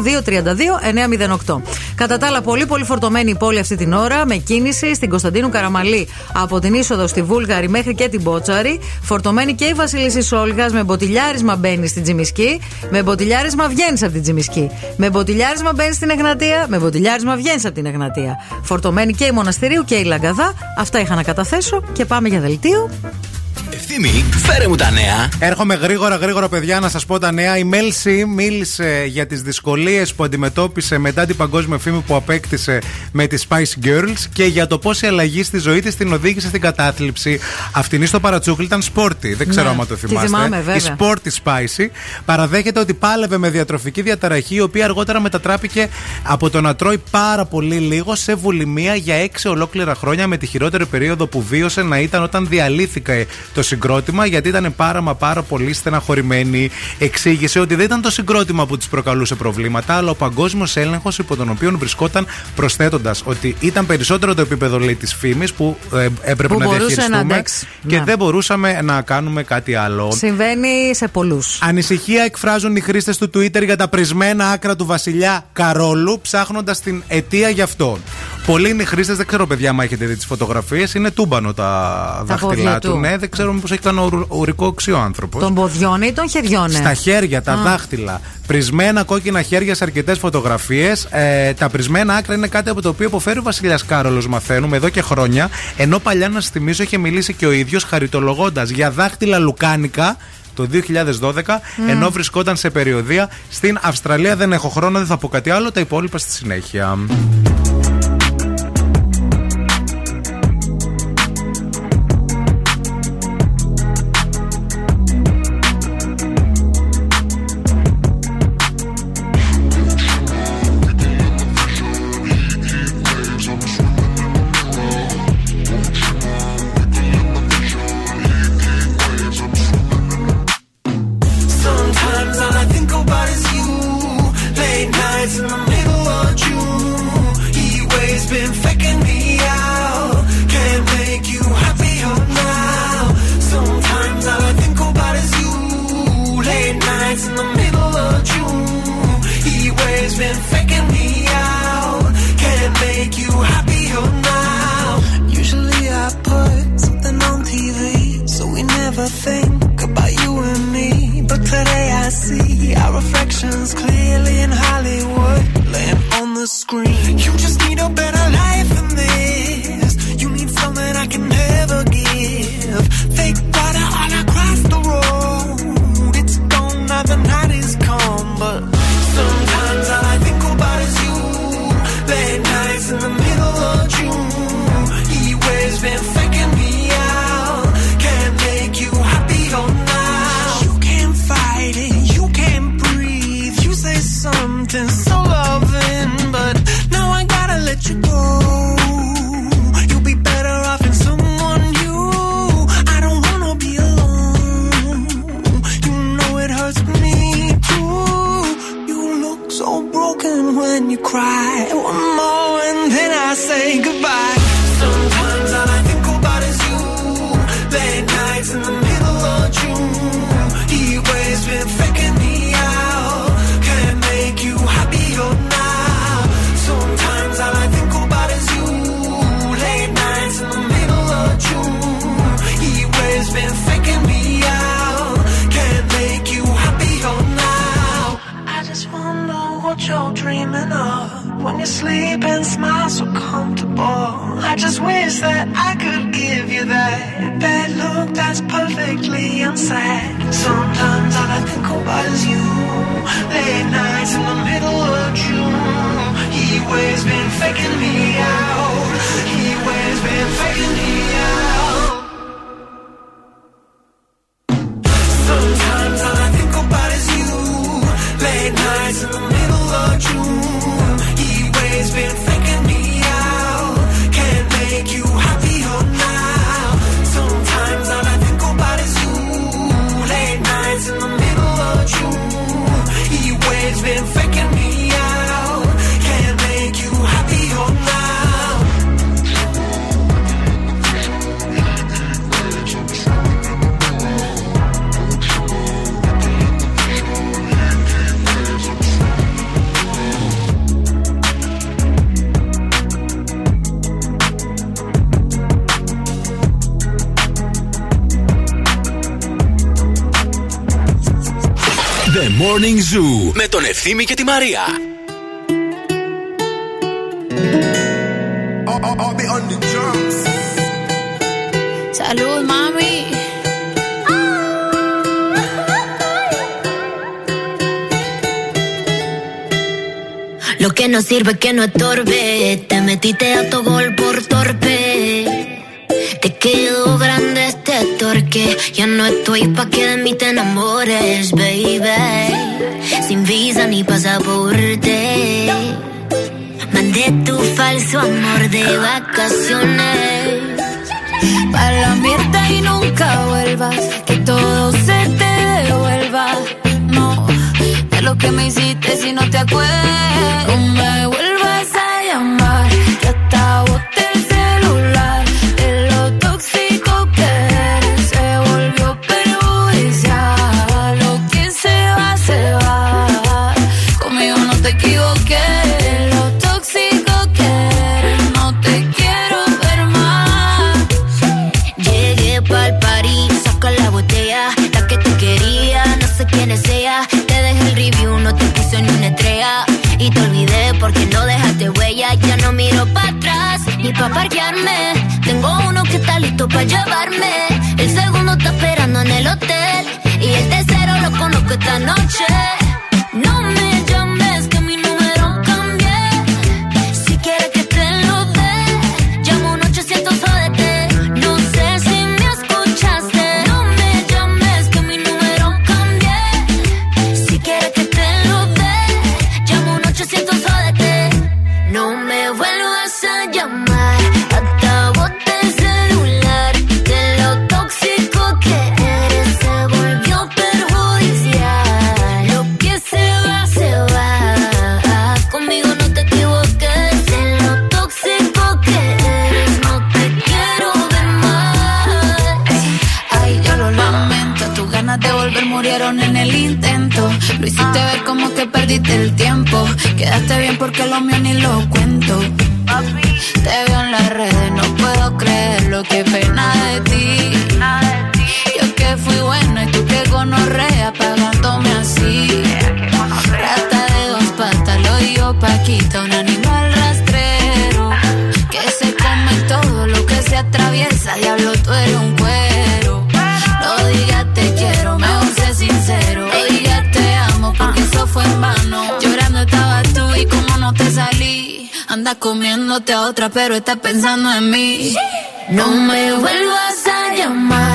232-908. Κατά τα άλλα, πολύ, πολύ φορτωμένη η πόλη αυτή την ώρα, με κίνηση στην Κωνσταντίνου Καραμαλή από την είσοδο είσοδο στη Βούλγαρη μέχρι και την Μπότσαρη. Φορτωμένη και η Βασίλισσα Σόλγα με μποτιλιάρισμα μπαίνει στην Τζιμισκή. Με μποτιλιάρισμα βγαίνεις από την Τζιμισκή. Με μποτιλιάρισμα μπαίνει στην Εγνατία. Με μποτιλιάρισμα βγαίνεις από την Εγνατία. Φορτωμένη και η Μοναστηρίου και η Λαγκαδά. Αυτά είχα να καταθέσω και πάμε για δελτίο. Ευθύμη, φέρε μου τα νέα. Έρχομαι γρήγορα, γρήγορα, παιδιά, να σας πω τα νέα. Η Μέλση μίλησε για τις δυσκολίες που αντιμετώπισε μετά την παγκόσμια φήμη που απέκτησε με τις Spice Girls και για το πώς η αλλαγή στη ζωή της την οδήγησε στην κατάθλιψη. Αυτήν στο παρατσούκλι ήταν σπόρτι. Δεν ξέρω Ναι, αν το τη θυμάστε. θυμάμαι, βέβαια. η σπόρτι Spicy παραδέχεται ότι πάλευε με διατροφική διαταραχή, η οποία αργότερα μετατράπηκε από το να τρώει πάρα πολύ λίγο σε βουλημία για έξι ολόκληρα χρόνια με τη χειρότερη περίοδο που βίωσε να ήταν όταν διαλύθηκε το συγκρότημα γιατί ήταν πάρα μα πάρα πολύ στεναχωρημένη. Εξήγησε ότι δεν ήταν το συγκρότημα που της προκαλούσε προβλήματα, αλλά ο παγκόσμιος έλεγχος υπό τον οποίο βρισκόταν, προσθέτοντας ότι ήταν περισσότερο το επίπεδο λέει της φήμης που ε, έπρεπε Που να μπορούσε να διαχειριστούμε αντέξει. και Ναι. δεν μπορούσαμε να κάνουμε κάτι άλλο. Συμβαίνει σε πολλούς. Ανησυχία εκφράζουν οι χρήστες του Twitter για τα πρισμένα άκρα του βασιλιά Καρόλου, ψάχνοντας την αιτία γι' αυτό. Πολλοί είναι οι χρήστες, δεν ξέρω παιδιά, αν έχετε δει τις φωτογραφίες, είναι τούμπανο τα, δάχτυλά πόδια του. του. Ναι, δεν ξέρω μήπως έχει κάνει ουρ- ουρικό οξύ ο άνθρωπος. Των ποδιών ή των χεριών. ε; Στα χέρια, τα Α. δάχτυλα. Πρισμένα κόκκινα χέρια σε αρκετές φωτογραφίες. Ε, τα πρισμένα άκρα είναι κάτι από το οποίο υποφέρει ο Βασιλιάς Κάρολος, μαθαίνουμε εδώ και χρόνια. Ενώ παλιά, να σας θυμίσω, είχε μιλήσει και ο ίδιος χαριτολογώντας για δάχτυλα λουκάνικα το 2012, ενώ βρισκόταν σε περιοδία στην Αυστραλία. Δεν έχω χρόνο, δεν θα πω κάτι άλλο. Τα υπόλοιπα στη συνέχεια. That look that's perfectly unsaid. Sometimes all I think about is you. Late nights in the middle of June. He waves been faking me out. He waves been faking me out. Morning Zoo με τον Ευθύμη και τη Μαρία. Salud, mami. Lo que no sirve que no estorbe. Te metiste a tu gol por torpe. Te quedó grande este torque. Ya no estoy pa' que de mí te enamores, baby. Visa ni pasaporte. Mandé tu falso amor de vacaciones. Para la mierda y nunca vuelvas. Que todo se te devuelva. No, de lo que me hiciste si no te acuerdas. No me noche. Quedaste bien porque lo mío ni lo. Comiéndote a otra, pero estás pensando en mí. No me vuelvas a llamar,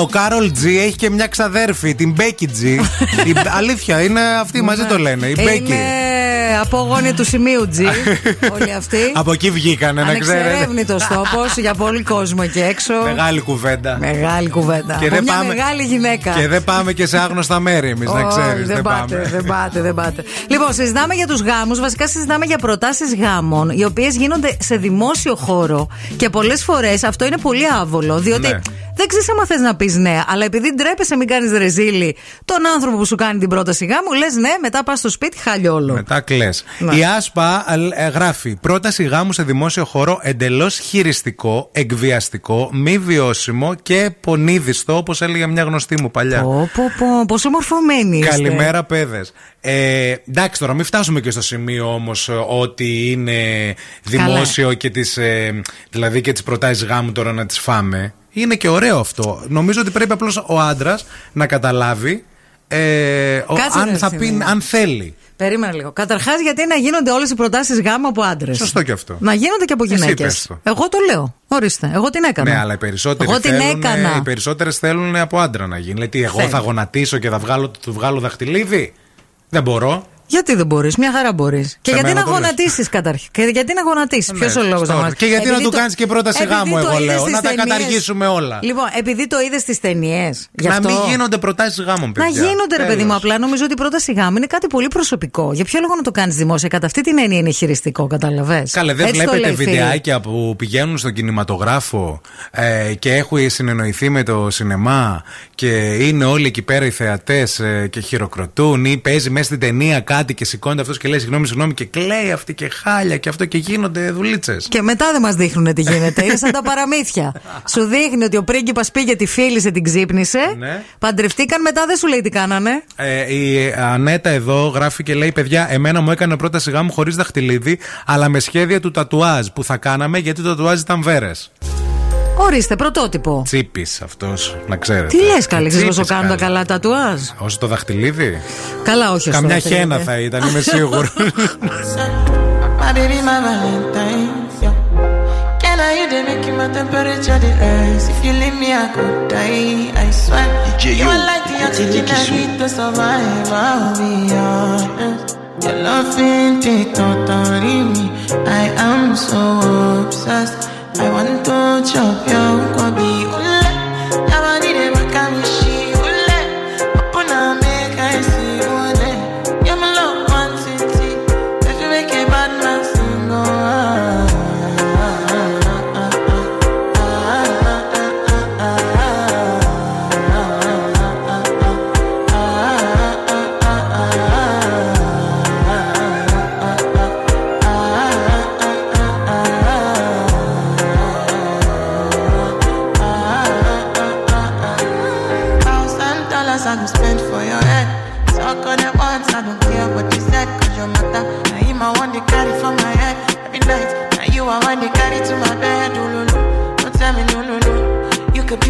ο Karol G έχει και μια ξαδέρφη, την Becky G. Η- αλήθεια, είναι αυτοί μαζί το λένε. Η Becky. Είναι απόγονοι του σημείου G. Όλοι αυτοί. Από εκεί βγήκανε, να ξέρετε. Ανεξερεύνητος τόπος για πολύ κόσμο εκεί έξω. Μεγάλη κουβέντα. Μεγάλη κουβέντα. Και Από δεν μια πάμε- μεγάλη γυναίκα. Και δεν πάμε και σε άγνωστα μέρη εμείς, να Όχι, ξέρεις. δεν, πάτε, δεν πάτε, δεν πάτε. Λοιπόν, συζητάμε για τους γάμους. Βασικά, συζητάμε για προτάσεις γάμων, οι οποίες γίνονται σε δημόσιο χώρο. Και πολλές φορές αυτό είναι πολύ άβολο, διότι Ναι. Δεν ξέρεις άμα θες να πεις ναι, αλλά επειδή ντρέπεσαι, μην κάνεις ρεζίλη τον άνθρωπο που σου κάνει την πρόταση γάμου, λες ναι, μετά πας στο σπίτι, χαλιόλο. Μετά κλε. Ναι. Η ΑΣΠΑ ε, γράφει πρόταση γάμου σε δημόσιο χώρο εντελώς χειριστικό, εκβιαστικό, μη βιώσιμο και πονίδιστο, όπως έλεγε μια γνωστή μου παλιά. Πω, πω, πω, πόσο μορφωμένοι είστε. Καλημέρα, παιδες. Ε, εντάξει, τώρα μην φτάσουμε και στο σημείο όμως ότι είναι δημόσιο και τις, ε, δηλαδή και τις προτάσεις γάμου τώρα να τις φάμε. Είναι και ωραίο αυτό. Νομίζω ότι πρέπει απλώς ο άντρας να καταλάβει ε, ο- Κάτσε, ρε, αν, θα Ευθύμη. πει, αν θέλει. Περίμενα λίγο. Καταρχάς, γιατί να γίνονται όλες οι προτάσεις γάμου από άντρες. Σωστό και αυτό. Να γίνονται και από Εσύ γυναίκες. πες το. Εγώ το λέω. Ορίστε. Εγώ την έκανα. Ναι, αλλά οι περισσότεροι Εγώ την θέλουν, έκανα. Οι περισσότερες θέλουν από άντρα να γίνει. Δηλαδή, εγώ Θέλει. θα γονατίσω και θα βγάλω, του βγάλω δαχτυλίδι; Δεν μπορώ. Γιατί δεν μπορείς, μια χαρά μπορείς. Και γιατί μένα να το λες. γονατίσεις καταρχήν; Και γιατί να γονατίσεις, Ναι, Ποιο ο λόγος να τώρα. μας- Και γιατί να Επειδή του το- κάνεις και πρόταση επειδή γάμου, το εγώ είδες λέω. στις Να τα ταινίες. καταργήσουμε όλα. Λοιπόν, επειδή το είδες στις ταινίες. Να μην γίνονται προτάσεις γάμων, Να παιδιά. γίνονται, ρε παιδί μου. Τέλος. Απλά νομίζω ότι η πρόταση γάμου είναι κάτι πολύ προσωπικό. Για ποιο λόγο να το κάνεις δημόσια. Κατά αυτή την έννοια είναι χειριστικό, καταλαβέ. Καλέ, δεν βλέπετε βιντεάκια που πηγαίνουν στον κινηματογράφο ε, και έχουν συνεννοηθεί με το σινεμά και είναι όλοι εκεί πέρα οι θεατές και χειροκροτούν ή παίζει μέσα στην ταινία κάτι και σηκώνεται αυτός και λέει συγγνώμη, συγγνώμη και κλαίει αυτή και χάλια και αυτό και γίνονται δουλίτσες. Και μετά δεν μας δείχνουν τι γίνεται. Είναι σαν τα παραμύθια. σου δείχνει ότι ο πρίγκιπας πήγε, τη φίλησε, την ξύπνησε. Ναι. Παντρευτήκαν, μετά δεν σου λέει τι κάνανε. Ε, η Ανέτα εδώ γράφει και λέει: Παιδιά, εμένα μου έκανε πρόταση γάμου χωρίς δαχτυλίδι, αλλά με σχέδια του τατουάζ που θα κάναμε γιατί το τατουάζ ήταν βέρες. Ορίστε, πρωτότυπο. Τσίπης αυτός, να ξέρετε. Τι λέει κάλυψη τόσο κάνω τα καλά τα τουάζ; Όσο το δαχτυλίδι; Καλά, όχι. Καμιά χαίνα ναι. θα ήταν, είμαι σίγουρος. I want to chop your kwabi.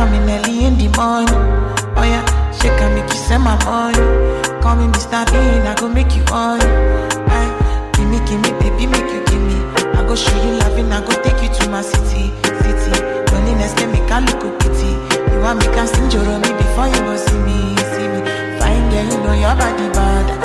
coming early in the morning? Oh yeah, she can make you send my money. Call me Mr. Bean, I go make you on. Hey, eh, give me, give me, baby, make you give me. I go show you loving, I go take you to my city, city. Loneliness can make a look pity. You want me can sing me before you go see me, see me. Fine girl, you know your body bad.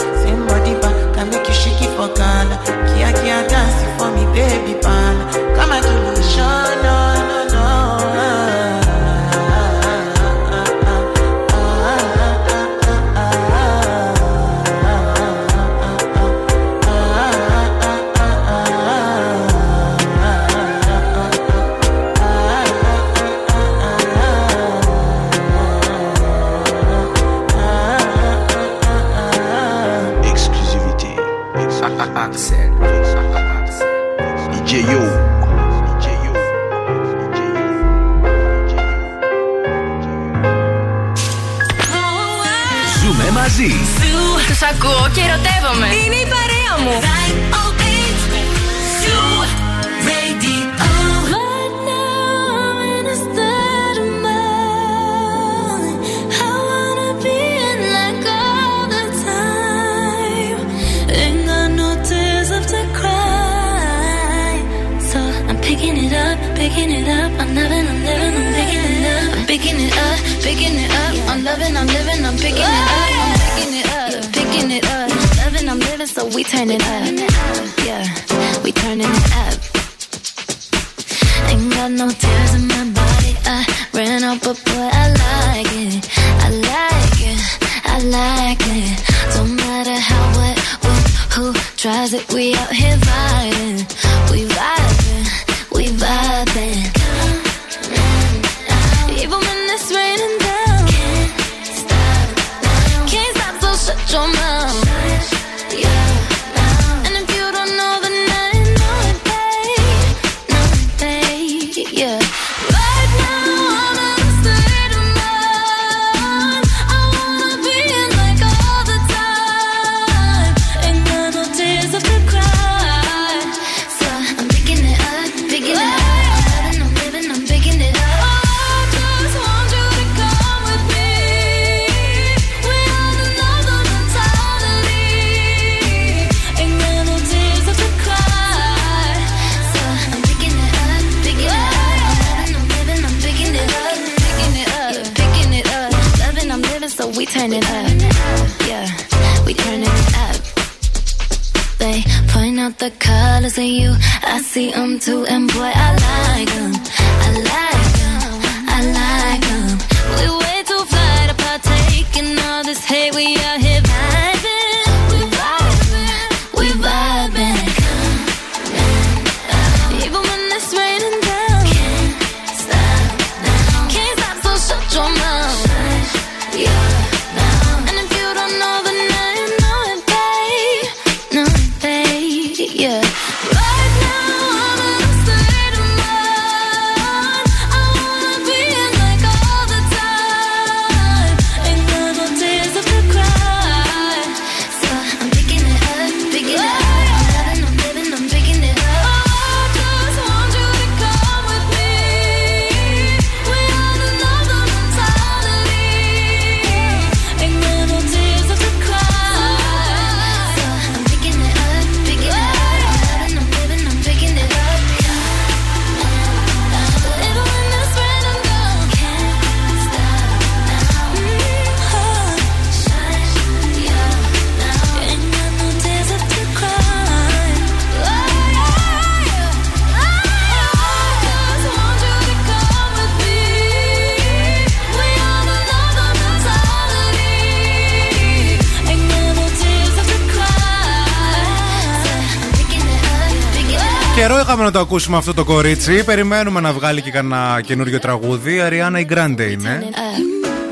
Το ακούσουμε αυτό το κορίτσι. Περιμένουμε να βγάλει και κανένα καινούριο τραγούδι. Αριάννα η Γκράντε είναι.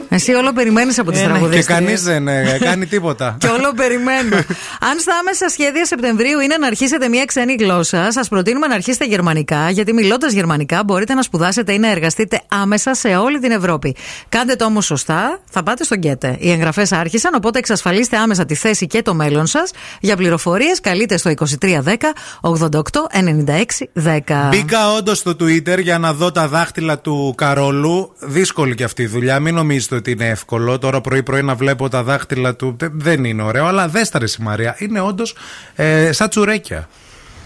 Εσύ όλο περιμένεις από τις Ε, ναι, τραγουδίστριες. Και κανείς δεν ε, κάνει τίποτα. Και όλο περιμένω. Αν στα άμεσα σχέδια Σεπτεμβρίου είναι να αρχίσετε μία ξένη γλώσσα, σας προτείνουμε να αρχίσετε γερμανικά, γιατί μιλώντας γερμανικά μπορείτε να σπουδάσετε ή να εργαστείτε άμεσα σε όλη την Ευρώπη. Κάντε το όμως σωστά, θα πάτε στον ΚΕΤΕ. Οι εγγραφές άρχισαν, οπότε εξασφαλίστε άμεσα τη θέση και το μέλλον σας. Για πληροφορίες, καλείτε στο 2310 88 96 10. Μπήκα όντως στο Twitter για να δω τα δάχτυλα του Καρόλου. Δύσκολη και αυτή η δουλειά. Μην νομίζετε ότι είναι εύκολο. Τώρα πρωί-πρωί να βλέπω τα δάχτυλα του. Τε- Δεν είναι ωραίο, αλλά δέσταρε η Μαρία. Είναι όντως ε, σαν τσουρέκια.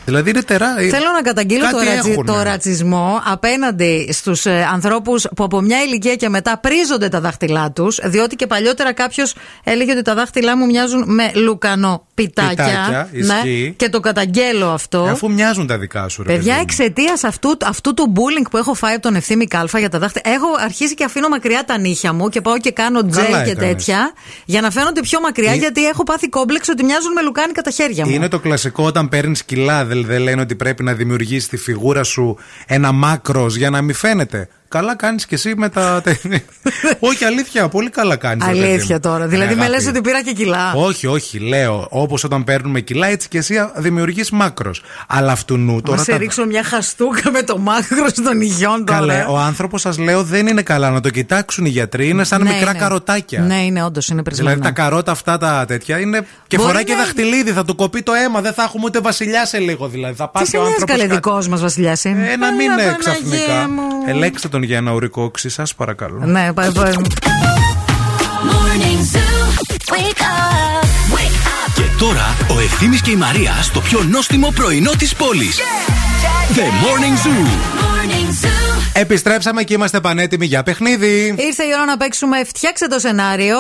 Δηλαδή είναι τερά. Θέλω να καταγγείλω Κάτι το, ρατσι- έχουνε. το ρατσισμό απέναντι στους ε, ανθρώπους που από μια ηλικία και μετά πρίζονται τα δάχτυλά τους. Διότι και παλιότερα κάποιος έλεγε ότι τα δάχτυλά μου μοιάζουν με λουκανό πιτάκια. Πιτάκια, ισχύει. και το καταγγέλω αυτό. Αφού μοιάζουν τα δικά σου, ρε Παιδιά, παιδί μου. εξαιτίας αυτού, αυτού του bullying που έχω φάει από τον ευθύμη Κάλφα για τα δάχτυλα, έχω αρχίσει και αφήνω μακριά τα νύχια μου και πάω και κάνω τζέλ Καλά και έκανες. τέτοια για να φαίνονται πιο μακριά, Ε- γιατί έχω πάθει κόμπλεξ ότι μοιάζουν με λουκάνικα τα χέρια μου. Είναι το κλασικό όταν παίρνεις κιλά. Δεν, δεν λένε ότι πρέπει να δημιουργήσει τη φιγούρα σου ένα μάκρος για να μην φαίνεται. Καλά κάνεις και εσύ με τα. όχι, αλήθεια, πολύ καλά κάνεις. Αλήθεια τώρα. Δηλαδή, με λες ότι πήρα και κιλά. Όχι, όχι, λέω. Όπως όταν παίρνουμε κιλά, έτσι και εσύ δημιουργείς μάκρος. Αλλά αυτού νου Μα τώρα. σε τα- ρίξω μια χαστούκα με το μάκρο των υγιών τώρα. Καλέ, ο άνθρωπος σας λέω δεν είναι καλά. Να το κοιτάξουν οι γιατροί. Είναι σαν Ναι, μικρά ναι. καροτάκια. Ναι, είναι όντως, είναι πρισμένα. Δηλαδή τα καρότα αυτά τα τέτοια είναι. Και Μπορεί φοράει και να- δαχτυλίδι, θα του κοπεί το αίμα. Δεν θα έχουμε ούτε βασιλιά σε λίγο δηλαδή. Θα Τι πάθει σε ο νοιάζει άνθρωπος. καλέ δικός μας βασιλιάς είναι; Ε, να μην Έλα, είναι Παναγία ξαφνικά. μου. Ελέξτε τον για ένα ουρικό οξύ, σας παρακαλώ. Ναι, πάει, πάει. Morning Zoo. Wake up. Wake up. Και τώρα ο Ευθύμης και η Μαρία στο πιο νόστιμο πρωινό της πόλης. The Morning Zoo. Morning Zoo. Επιστρέψαμε και είμαστε πανέτοιμοι για παιχνίδι. Ήρθε η ώρα να παίξουμε Φτιάξτε το σενάριο.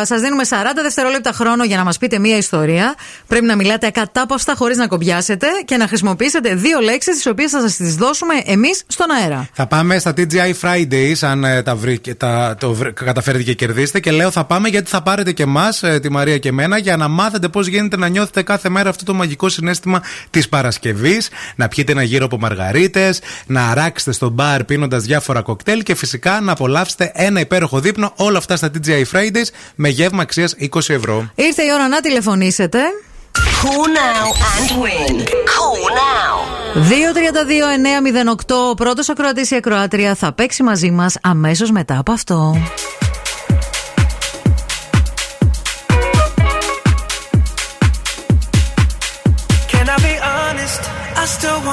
Ε, Σας δίνουμε 40 δευτερόλεπτα χρόνο για να μας πείτε μία ιστορία. Πρέπει να μιλάτε ακατάπαυστα χωρίς να κομπιάσετε και να χρησιμοποιήσετε δύο λέξεις τις οποίες θα σας τις δώσουμε εμείς στον αέρα. Θα πάμε στα TGI Fridays, αν ε, τα, βρει, και τα το βρει- καταφέρετε και κερδίσετε. Και λέω θα πάμε γιατί θα πάρετε και εμάς, τη Μαρία και εμένα, για να μάθετε πώς γίνεται να νιώθετε κάθε μέρα αυτό το μαγικό συνέστημα της Παρασκευής. Να πιείτε ένα γύρο από μαργαρίτες, να αράξετε στο μπαρ πίνοντας διάφορα κοκτέιλ και φυσικά να απολαύσετε ένα υπέροχο δείπνο. Όλα αυτά στα TGI Fridays με γεύμα αξίας 20 ευρώ. Ήρθε η ώρα να τηλεφωνήσετε. Call now and win. Call now. 232-908. Ο πρώτος ακροατής ή ακροάτρια θα παίξει μαζί μας αμέσως μετά από αυτό.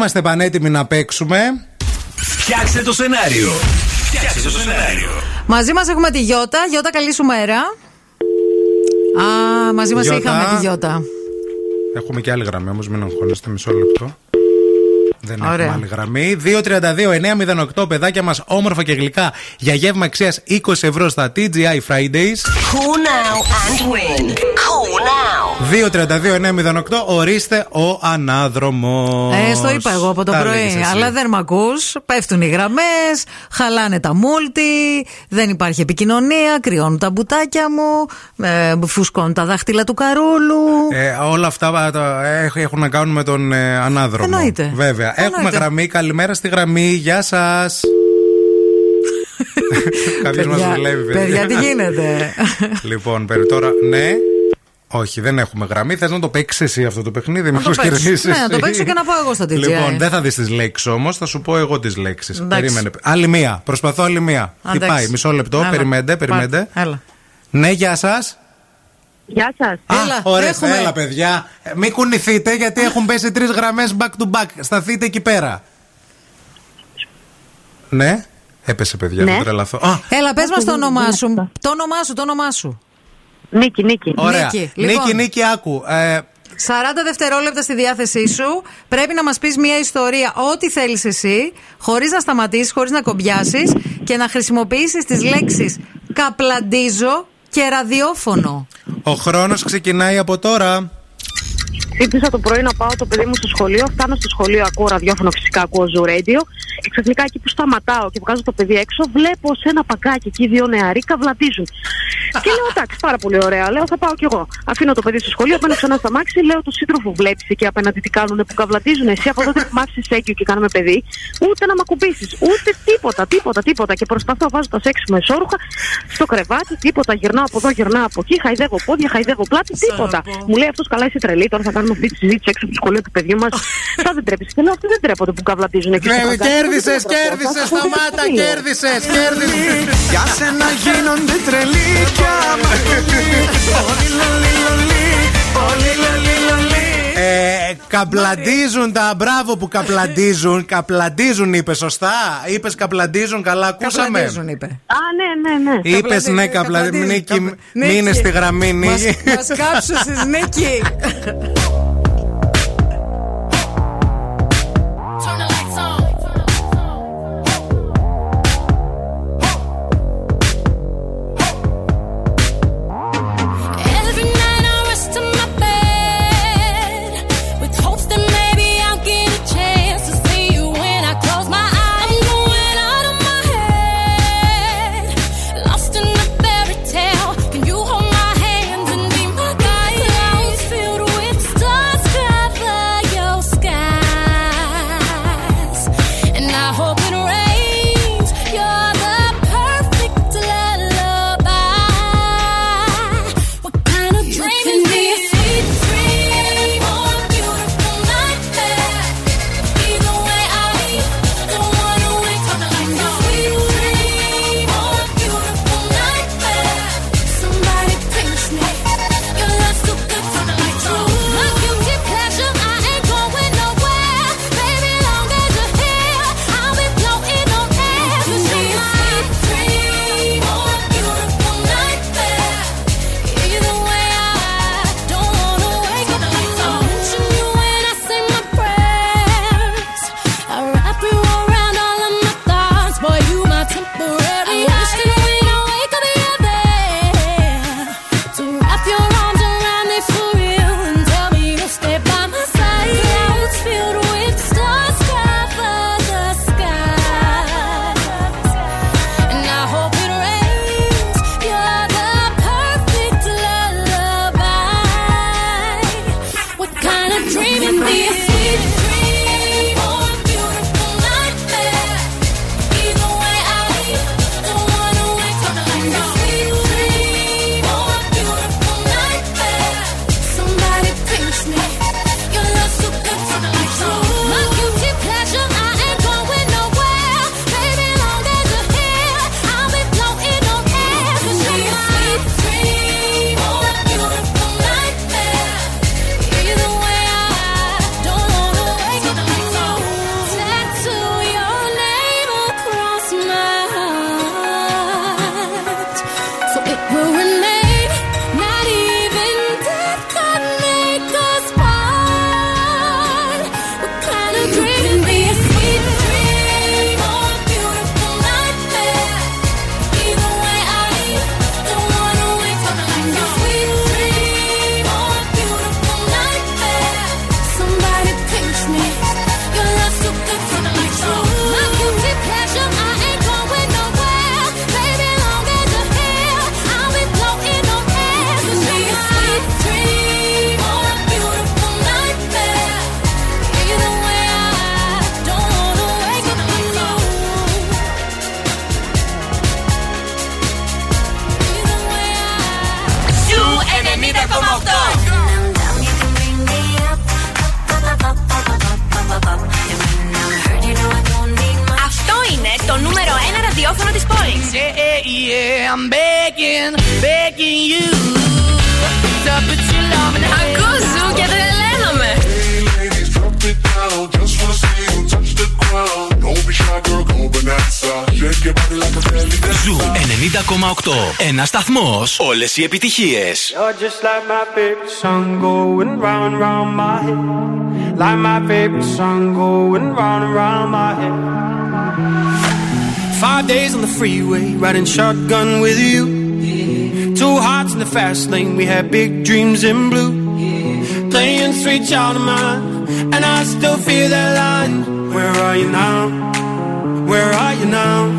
Είμαστε πανέτοιμοι να παίξουμε. Φτιάξτε το σενάριο. Φτιάξτε το σενάριο. Μαζί μας έχουμε τη Γιώτα. Γιώτα, καλή σου μέρα. Α, μαζί μας Γιώτα. είχαμε τη Γιώτα. Έχουμε και άλλη γραμμή όμως, μην αγχώνεστε μισό λεπτό. Δεν Ωραία. έχουμε άλλη γραμμή. 232-908, παιδάκια μας, όμορφα και γλυκά, για γεύμα αξίας 20 ευρώ στα TGI Fridays. Call now and win. Call now. 232-908, ορίστε ο ανάδρομος. Ε, στο είπα εγώ από το πρωί. Αλλά δεν μ' ακούς. Πέφτουν οι γραμμές, χαλάνε τα μούλτι, δεν υπάρχει επικοινωνία, κρυώνουν τα μπουτάκια μου, ε, φουσκώνουν τα δάχτυλα του καρούλου. Ε, όλα αυτά τα- έχ- έχουν να κάνουν με τον ε, ανάδρομο. Εννοείται. Βέβαια. Εννοείται. Έχουμε γραμμή. Καλημέρα στη γραμμή. Γεια σας. Κάποιος μας Παιδιά, δουλεύει, παιδιά, τι γίνεται; λοιπόν, περί τώρα, ναι. Όχι, δεν έχουμε γραμμή. Θες να το παίξεις εσύ αυτό το παιχνίδι, Να μήπω το παίξω. κερδίσει. Ναι, να το παίξω και να πάω εγώ στο DJ. Λοιπόν, δεν θα δεις τις λέξεις όμως, θα σου πω εγώ τις λέξεις. Εντάξει. Περίμενε. Άλλη μία. Προσπαθώ άλλη μία. Τι Εντάξει. πάει, μισό λεπτό. Έλα. Περιμένετε, περιμένετε. Πάρ' Έλα. Ναι, γεια σας. Γεια σας. Έλα, ωραία, έλα, παιδιά. Ε, Μην κουνηθείτε, γιατί έχουν πέσει τρεις γραμμές back to back. Σταθείτε εκεί πέρα. Ναι, έπεσε, παιδιά, Ναι. μην τρελαθώ. Α, Έλα, πες μας το όνομά σου. Το όνομά σου, το όνομά σου. Νίκη, Νίκη. ωραία. Νίκη, Νίκη, λοιπόν. Νίκη, άκου. Ε, 40 δευτερόλεπτα στη διάθεσή σου. Πρέπει να μας πεις μια ιστορία, ό,τι θέλεις εσύ, χωρίς να σταματήσεις, χωρίς να κομπιάσεις και να χρησιμοποιήσεις τις λέξεις καπλαντίζω και ραδιόφωνο. ο χρόνος ξεκινάει από τώρα. Ξύπνησα το πρωί να πάω το παιδί μου στο σχολείο. Φτάνω στο σχολείο, ακούω ραδιόφωνο, φυσικά ακούω Zoo Radio. Και ξαφνικά εκεί που σταματάω και βγάζω το παιδί έξω, βλέπω σε ένα παγκάκι εκεί δύο νεαροί καβλαντίζουν. και λέω εντάξει, πάρα πολύ ωραία. Λέω θα πάω κι εγώ. Αφήνω το παιδί στο σχολείο, μπαίνω ξανά στα μάξι, λέω του σύντροφου βλέπεις εκεί απέναντι τι κάνουν που καβλαντίζουν. Εσύ από τότε που μ' άφησες έγκυο και κάνουμε παιδί, ούτε να μ' ακουμπήσεις, ούτε τίποτα, τίποτα, τίποτα. Και προσπαθώ, βάζω τα σεξ με εσόρουχα στο κρεβάτι, τίποτα. Γυρνάω από εδώ, γυρνάω από εκεί, χαϊδεύω πόδια, χαϊδεύω πλάτη, τίποτα. Μου λέει αυτός καλά, είσαι τρελή. Τώρα θα κάνουμε αυτή τη συζήτηση έξω από το σχολείο του παιδιού μας. θα δεν τρέπεσαι. Και λέω αυτοί δεν τρέπονται που καβλατίζουν εκεί. στο Βέβαια, παγκάκι. κέρδισες, Δεν κέρδισες, τρέπονται. σταμάτα, κέρδισες, κέρδισες. Για σένα γίνονται τρελοί κι άμα Όλοι λαλί λαλί, όλοι λαλί λαλί Ε, καπλαντίζουν τα μπράβο που καπλαντίζουν. Καπλαντίζουν, είπε σωστά. Είπες καπλαντίζουν, καλά, ακούσαμε. Καπλαντίζουν, είπε. Α, ναι, ναι, ναι. Είπες ναι, καπλαντίζουν. Νίκη, μείνε στη γραμμή, Νίκη. Μας κάψωσε, Νίκη. σταθμό. Όλε οι επιτυχίε. You're just like my favorite song going round and round my head. Like my favorite song going round and round my head. Five days on the freeway, riding shotgun with you. Two hearts in the fast lane, we had big dreams in blue. Playing sweet child of mine, and I still feel that line. Where are you now? Where are you now?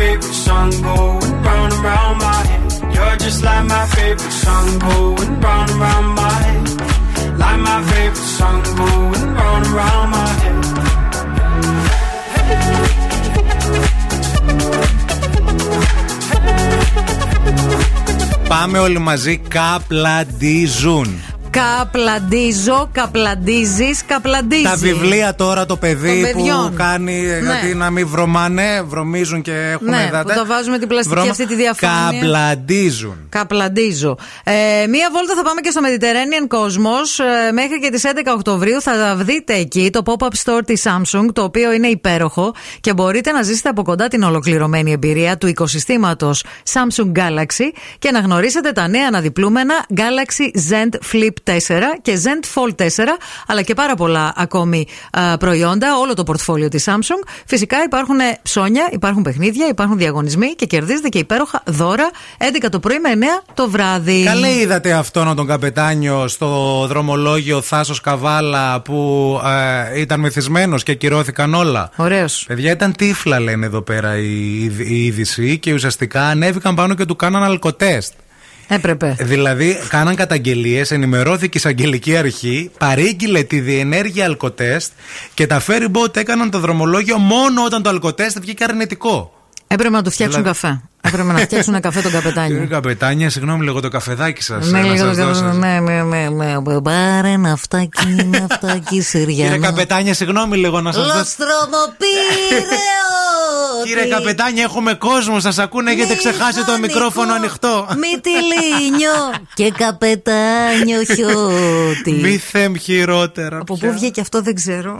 favorite song going round and round my head. You're just like my favorite song going round and round my head. Like my favorite song going round and round my head. Πάμε όλοι μαζί καπλαντίζουν. Καπλαντίζω, καπλαντίζεις, καπλαντίζεις. Τα βιβλία τώρα το παιδί Των που παιδιών. κάνει Ναι. γιατί να μην βρωμάνε, βρωμίζουν και έχουν Ναι, δάτα. που το βάζουμε την πλαστική αυτή τη διαφάνεια. Καπλαντίζουν. Καπλαντίζω. Ε, μία βόλτα θα πάμε και στο Mediterranean Cosmos. Ε, μέχρι και τις 11 Οκτωβρίου θα δείτε εκεί το pop-up store της Samsung, το οποίο είναι υπέροχο και μπορείτε να ζήσετε από κοντά την ολοκληρωμένη εμπειρία του οικοσυστήματος Samsung Galaxy και να γνωρίσετε τα νέα αναδιπλούμενα Galaxy Zen Flip Fold 4 και Zen Fold 4, αλλά και πάρα πολλά ακόμη α, προϊόντα, όλο το πορτφόλιο της Samsung. Φυσικά υπάρχουν ψώνια, υπάρχουν παιχνίδια, υπάρχουν διαγωνισμοί και κερδίζετε και υπέροχα δώρα 11 το πρωί με 9 το βράδυ. Καλέ είδατε αυτόν τον καπετάνιο στο δρομολόγιο Θάσος Καβάλα που ε, ήταν μεθυσμένος και ακυρώθηκαν όλα. Ωραίος. Παιδιά ήταν τύφλα λένε εδώ πέρα η, η είδηση και ουσιαστικά ανέβηκαν πάνω και του κάναν αλκοτέστ. Έπρεπε. Δηλαδή, κάναν καταγγελίες, ενημερώθηκε η εισαγγελική αρχή, παρήγγειλε τη διενέργεια αλκοτέστ και τα ferry boat έκαναν το δρομολόγιο μόνο όταν το αλκοτέστ βγήκε αρνητικό. Έπρεπε να του φτιάξουν Δηλαδή- καφέ. Έπρεπε να φτιάξουν καφέ τον Κύριε καπετάνιο. Καπετάνια, συγγνώμη λίγο το καφεδάκι σας. Ναι, λίγο το ναι, ναι, ναι, ναι. Πάρε ένα αυτάκι, ένα αυτάκι Κύριε Συριανό. Καπετάνια, συγγνώμη λίγο να σας δώσω. Κύριε Καπετάνια, έχουμε κόσμο, σας ακούνε, έχετε ξεχάσει το μικρόφωνο ανοιχτό. Μυτιλίνιο και καπετάνιο χιώτη. Μη θεμ χειρότερα. Από πού βγήκε αυτό δεν ξέρω.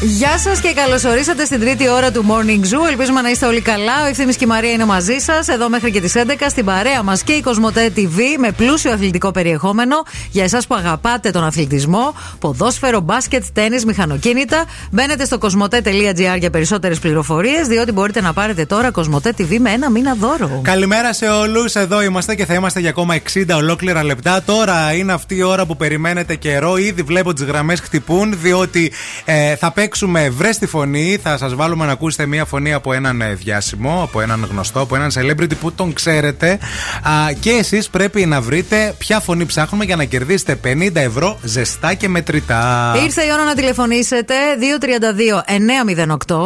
Γεια σας και καλώς ορίσατε στην τρίτη ώρα του Morning Zoo. Ελπίζουμε να είστε όλοι καλά. Ο Ευθύνη και η Μαρία είναι μαζί σας, εδώ μέχρι και τις 11 στην παρέα μας και η Κοσμοτέ TV με πλούσιο αθλητικό περιεχόμενο για εσάς που αγαπάτε τον αθλητισμό, ποδόσφαιρο, μπάσκετ, τέννη, μηχανοκίνητα. Μπαίνετε στο κοσμοτέ.gr για περισσότερες πληροφορίες, διότι μπορείτε να πάρετε τώρα Κοσμοτέ TV με ένα μήνα δώρο. Καλημέρα σε όλους. Εδώ είμαστε και θα είμαστε για ακόμα 60 ολόκληρα λεπτά. Τώρα είναι αυτή η ώρα που περιμένετε καιρό. Ήδη βλέπω τις γραμμές χτυπούν, διότι ε, θα παίξουμε βρε τη φωνή. Θα σας βάλουμε να ακούσετε μία φωνή από έναν ε, διάσημο, από έναν γνωστό, από έναν celebrity που τον ξέρετε. Α, και εσείς πρέπει να βρείτε ποια φωνή ψάχνουμε για να κερδίσετε 50 ευρώ ζεστά και μετρητά. Ήρθε η ώρα να τηλεφωνήσετε 232-908.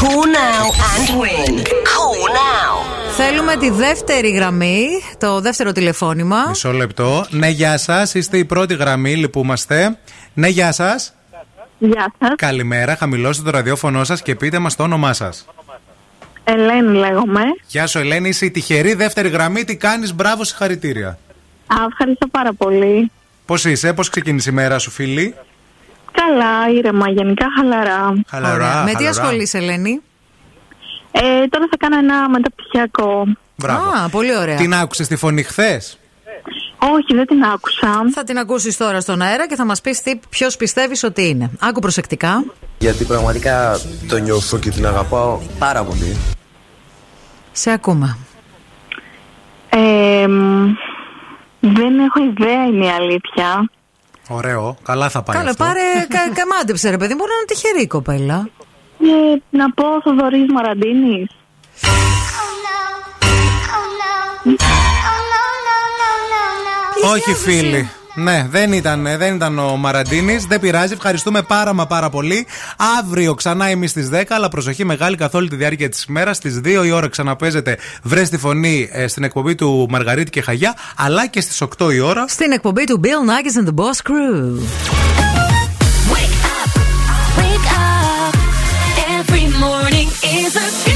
Call now and win. Call now; Θέλουμε τη δεύτερη γραμμή, το δεύτερο τηλεφώνημα. Μισό λεπτό. Ναι, γεια σας. Είστε η πρώτη γραμμή, λυπούμαστε. Ναι, γεια σας. Γεια σας. Καλημέρα, χαμηλώστε το ραδιόφωνο σας και πείτε μας το όνομά σας. Ελένη λέγομαι. Γεια σου, Ελένη, είσαι η τυχερή δεύτερη γραμμή. Τι κάνεις, μπράβο, συγχαρητήρια. Α, ευχαριστώ πάρα πολύ. Πώς είσαι, πώς ξεκίνησε η μέρα σου, φίλη; Καλά, ήρεμα, γενικά χαλαρά. Χαλαρά. Με τι χαλαρά. ασχολείσαι, Ελένη; Ε, τώρα θα κάνω ένα μεταπτυχιακό. Μπράβο. Α, πολύ ωραία. Την άκουσες τη φωνή χθες; Όχι, δεν την άκουσα. Θα την ακούσεις τώρα στον αέρα και θα μας πεις ποιος πιστεύεις ότι είναι. Άκου προσεκτικά. Γιατί πραγματικά το νιώθω και την αγαπάω πάρα πολύ. Σε ακούμε. Ε, μ, δεν έχω ιδέα, είναι η αλήθεια. Ωραίο, καλά θα πάει. Καλά, αυτό. πάρε. κα, καμάντεψε, ρε παιδί, μπορεί να είναι τυχερή η κοπέλα. Ε, να πω Θοδωρής Μαραντίνης. Όχι, φίλοι. Ναι, δεν ήταν, δεν ήταν ο Μαραντίνης. Δεν πειράζει. Ευχαριστούμε πάρα μα πάρα πολύ. Αύριο ξανά εμείς στις 10, αλλά προσοχή μεγάλη καθ' όλη τη διάρκεια της ημέρας. Στις 2 η ώρα ξαναπέζετε βρες τη φωνή ε, στην εκπομπή του Μαργαρίτη και Χαγιά, αλλά και στις 8 η ώρα. Στην εκπομπή του Bill Nackis and the Boss Crew. Wake up. Every morning is a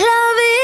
love it.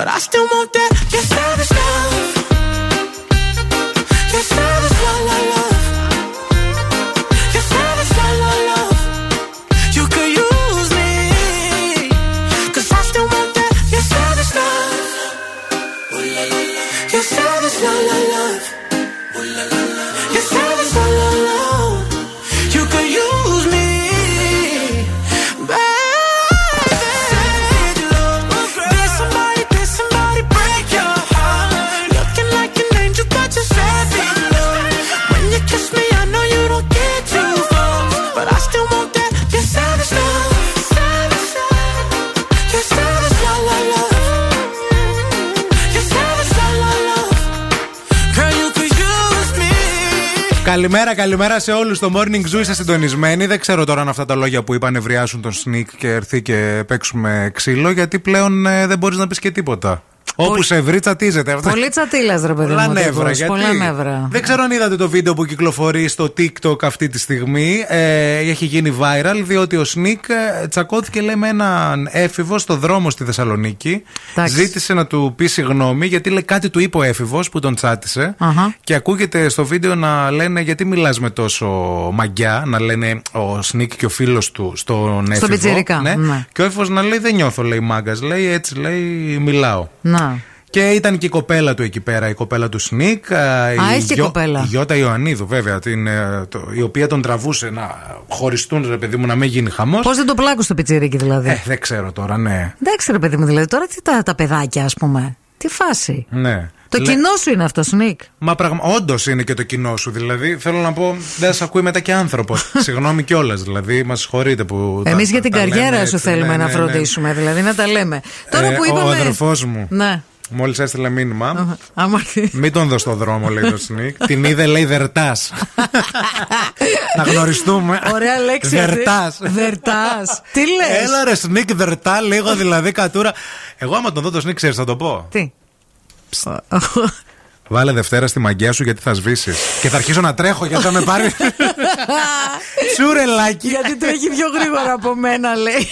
But I still want. Καλημέρα, καλημέρα σε όλους. Το morning zoo είστε συντονισμένοι. Δεν ξέρω τώρα αν αυτά τα λόγια που είπαν ευριάσουν τον Sneak και έρθει και παίξουμε ξύλο, γιατί πλέον ε, δεν μπορείς να πεις και τίποτα. Όπου σε βρει, τσατίζεται. Αυτό. Πολύ τσατήλας, ρε παιδί Πολλά μου. νεύρα. τύπος. Γιατί... Πολλά νεύρα. Δεν ξέρω αν είδατε το βίντεο που κυκλοφορεί στο TikTok αυτή τη στιγμή. Ε, έχει γίνει viral διότι ο Σνικ ε, τσακώθηκε λέει με έναν έφηβο στο δρόμο στη Θεσσαλονίκη. Εντάξει. Ζήτησε να του πει συγγνώμη γιατί λέει κάτι του είπε ο έφηβος που τον τσάτισε. Αχα. Και ακούγεται στο βίντεο να λένε γιατί μιλάς με τόσο μαγκιά, να λένε ο Σνικ και ο φίλος του στον έφηβο. πιτσιρικά, Ναι. ναι. Και ο έφηβος να λέει δεν νιώθω λέει μάγκας, λέει έτσι λέει μιλάω. Να. Και ήταν και η κοπέλα του εκεί πέρα, η κοπέλα του Σνικ. Α, η έχει και Γιο- κοπέλα. Η Γιώτα Ιωαννίδου, βέβαια, την, ε, το- η οποία τον τραβούσε να χωριστούν, ρε παιδί μου, να μην γίνει χαμός. Πώς δεν το πλάκου στο πιτσίρικι δηλαδή; Ε, δεν ξέρω τώρα, ναι. Εντάξει, ρε παιδί μου, δηλαδή τώρα τι τα, τα παιδάκια, ας πούμε; Τι φάση; ναι. Το Λέ- κοινό σου είναι αυτό, Νίκ. Μα πραγμα... όντως είναι και το κοινό σου. Δηλαδή, θέλω να πω, δεν σα ακούει μετά και άνθρωπος. Συγγνώμη κιόλας. Δηλαδή, μας συγχωρείτε που. τα- Εμείς για τα- την τα λέμε καριέρα έτσι. σου θέλουμε Ναι, να ναι, ναι. φροντίσουμε, δηλαδή να τα λέμε. Τώρα Ε, που Ο είπαμε. αδερφός μου. Ναι. Μόλις έστειλε μήνυμα. Άμα Μην τον δω στο δρόμο, λέει το Σνικ. Την είδε, λέει, δερτά. να γνωριστούμε. Ωραία λέξη. Δερτά. Δερτά. Τι λες; Έλα ρε Σνικ, δερτά, λίγο δηλαδή κατούρα. Εγώ άμα τον δω το Σνικ, ξέρεις, θα το πω. Τι; Βάλε Δευτέρα στη μαγκιά σου γιατί θα σβήσεις. Και θα αρχίσω να τρέχω γιατί θα με πάρει. Τσουρελάκι. Γιατί τρέχει πιο γρήγορα από μένα, λέει.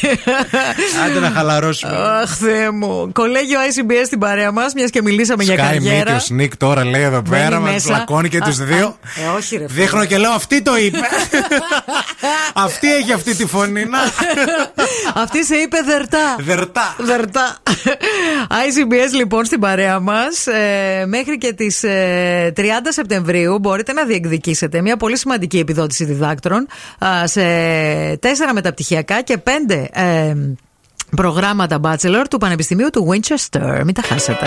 Άντε να χαλαρώσουμε. Αχ, Θεέ μου. Κολέγιο ICBS στην παρέα μας, μιας και μιλήσαμε για Sky Meet καριέρα. ο Σνικ τώρα λέει εδώ Μπαίνει πέρα, μα μέσα. πλακώνει και τους Α, δύο. α, Ε, όχι, ρε. φίλε. Δείχνω και λέω αυτή το είπε. αυτή έχει αυτή τη φωνή. Να. Αυτή σε είπε δερτά. Δερτά. Δερτά. ICBS λοιπόν στην παρέα μας. μέχρι και τις 30 Σεπτεμβρίου μπορείτε να διεκδικήσετε μια πολύ σημαντική επιδότηση διδάκτρων α, σε τέσσερα μεταπτυχιακά και πέντε ε, προγράμματα Bachelor του Πανεπιστημίου του Winchester. Μην τα χάσετε.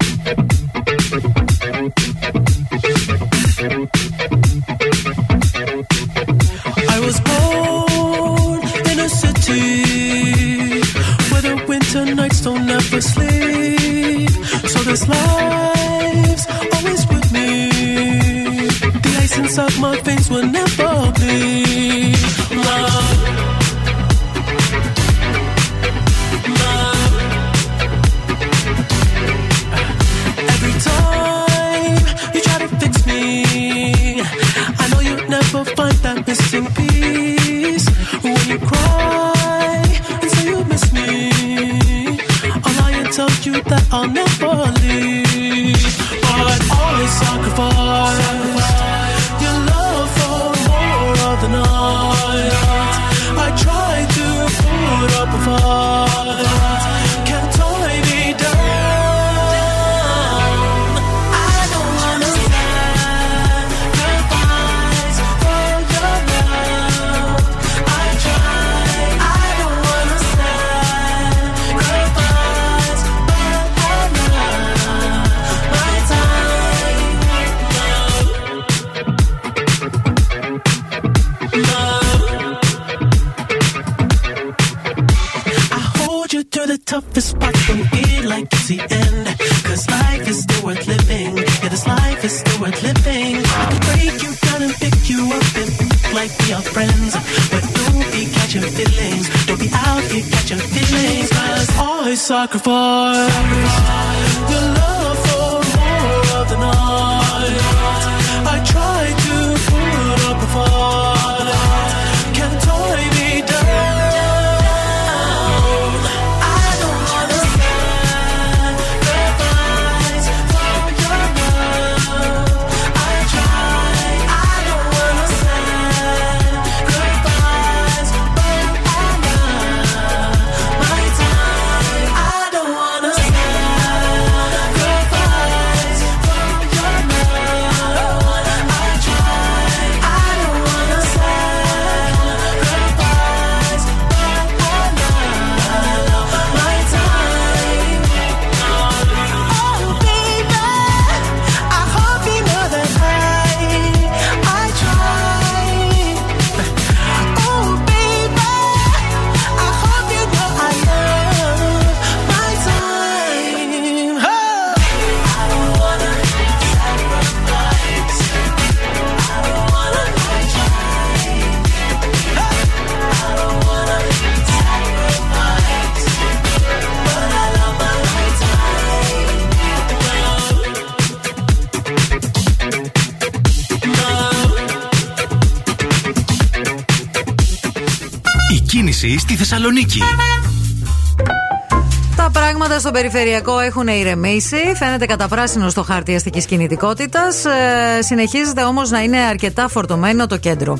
στον περιφερειακό έχουν ηρεμήσει. Φαίνεται καταπράσινο στο χάρτη αστικής κινητικότητας. Ε, συνεχίζεται όμως να είναι αρκετά φορτωμένο το κέντρο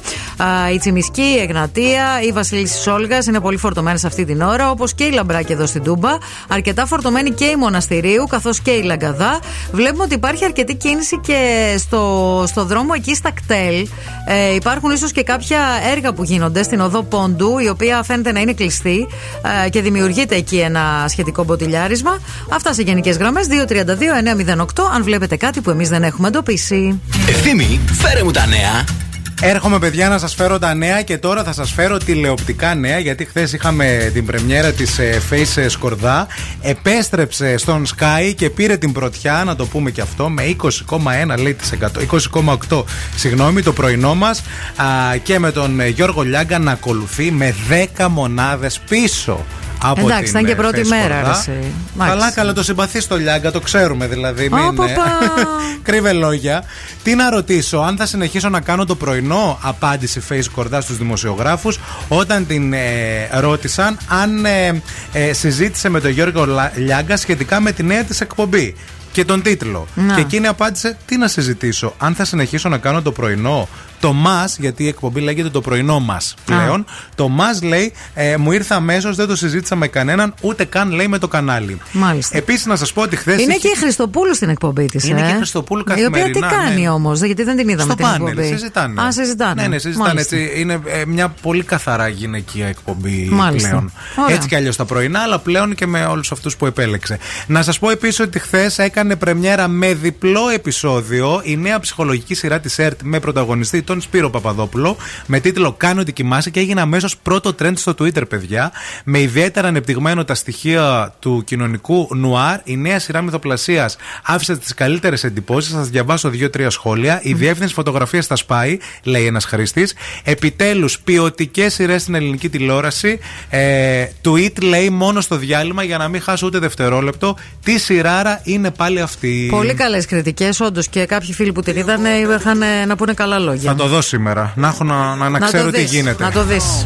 η Τσιμισκή, η Εγνατία, η Βασιλίση Σόλγας είναι πολύ φορτωμένες αυτή την ώρα, όπως και η Λαμπράκη εδώ στην Τούμπα. Αρκετά φορτωμένη και η Μοναστηρίου, καθώς και η Λαγκαδά. Βλέπουμε ότι υπάρχει αρκετή κίνηση και στο, στο δρόμο εκεί στα κτέλ. Ε, υπάρχουν ίσως και κάποια έργα που γίνονται στην οδό Πόντου, η οποία φαίνεται να είναι κλειστή ε, και δημιουργείται εκεί ένα σχετικό μποτιλιάρισμα. Αυτά σε γενικές γραμμές. 232-908, αν βλέπετε κάτι που εμείς δεν έχουμε εντοπίσει. Ευθύμη, φέρε μου τα νέα. Έρχομαι, παιδιά, να σας φέρω τα νέα και τώρα θα σας φέρω τηλεοπτικά νέα. Γιατί χθες είχαμε την πρεμιέρα της Face Σκορδά. Επέστρεψε στον Sky και πήρε την πρωτιά, να το πούμε και αυτό, με 20,1 λέει της εκατό- 20,8 συγγνώμη, το πρωινό μας. Και με τον ε, Γιώργο Λιάγκα να ακολουθεί με 10 μονάδες πίσω. Από Εντάξει, την, ήταν και ε, πρώτη Face μέρα, Σκορδά. ρε, εσύ. Καλά, Εντάξει. καλά, το συμπαθεί στο Λιάγκα, το ξέρουμε δηλαδή. Μην, Ω, πα, ε, πα. Κρύβε λόγια. Τι να ρωτήσω, αν θα συνεχίσω να κάνω το πρωινό, απάντησε Face Κορδά στους δημοσιογράφους όταν την ε, ρώτησαν αν ε, ε, συζήτησε με τον Γιώργο Λα- Λιάγκα σχετικά με τη νέα της εκπομπή και τον τίτλο. Να. Και εκείνη απάντησε: Τι να συζητήσω, αν θα συνεχίσω να κάνω το πρωινό. Το μας, γιατί η εκπομπή λέγεται το πρωινό μας πλέον. Το μας λέει, ε, μου ήρθε αμέσως, δεν το συζήτησα με κανέναν, ούτε καν λέει με το κανάλι. Μάλιστα. Επίσης, να σας πω ότι χθες. Είναι και η Χριστοπούλου στην εκπομπή της. Είναι ε; και η Χριστοπούλου Η οποία τι καθημερινά, κάνει ναι. όμως, γιατί δεν την είδαμε Στο την πάνελ, εκπομπή. συζητάνε. Α, συζητάνε. Ναι, ναι, συζητάνε Μάλιστα. έτσι. Είναι ε, μια πολύ καθαρά γυναικεία εκπομπή Μάλιστα. πλέον. Ωραία. Έτσι κι αλλιώς τα πρωινά, αλλά πλέον και με όλους αυτούς που επέλεξε. Να σας πω επίσης ότι χθες έκανε πρεμιέρα με διπλό επεισόδιο η νέα ψυχολογική σειρά της ΕΡΤ με πρωταγωνιστή τον Σπύρο Παπαδόπουλο με τίτλο Κάνω ότι κοιμάσαι και έγινε αμέσως πρώτο trend στο Twitter, παιδιά. Με ιδιαίτερα ανεπτυγμένο τα στοιχεία του κοινωνικού νουάρ, η νέα σειρά μυθοπλασίας άφησε τις καλύτερες εντυπώσεις. Θα σας διαβάσω δύο-τρία σχόλια. Η διεύθυνση φωτογραφίας στα σπάει, λέει ένας χρήστη. Επιτέλους, ποιοτικές σειρές στην ελληνική τηλεόραση. Ε, tweet λέει μόνο στο διάλειμμα για να μην χάσω ούτε δευτερόλεπτο. Τι σειράρα είναι πάλι αυτή; Πολύ καλές κριτικές, όντως και κάποιοι φίλοι που την είδαν είχαν ε, να πούνε καλά λόγια. Θα το δω σήμερα. Να έχω να, να, να Να ξέρω το τι δεις, γίνεται. Να το δεις.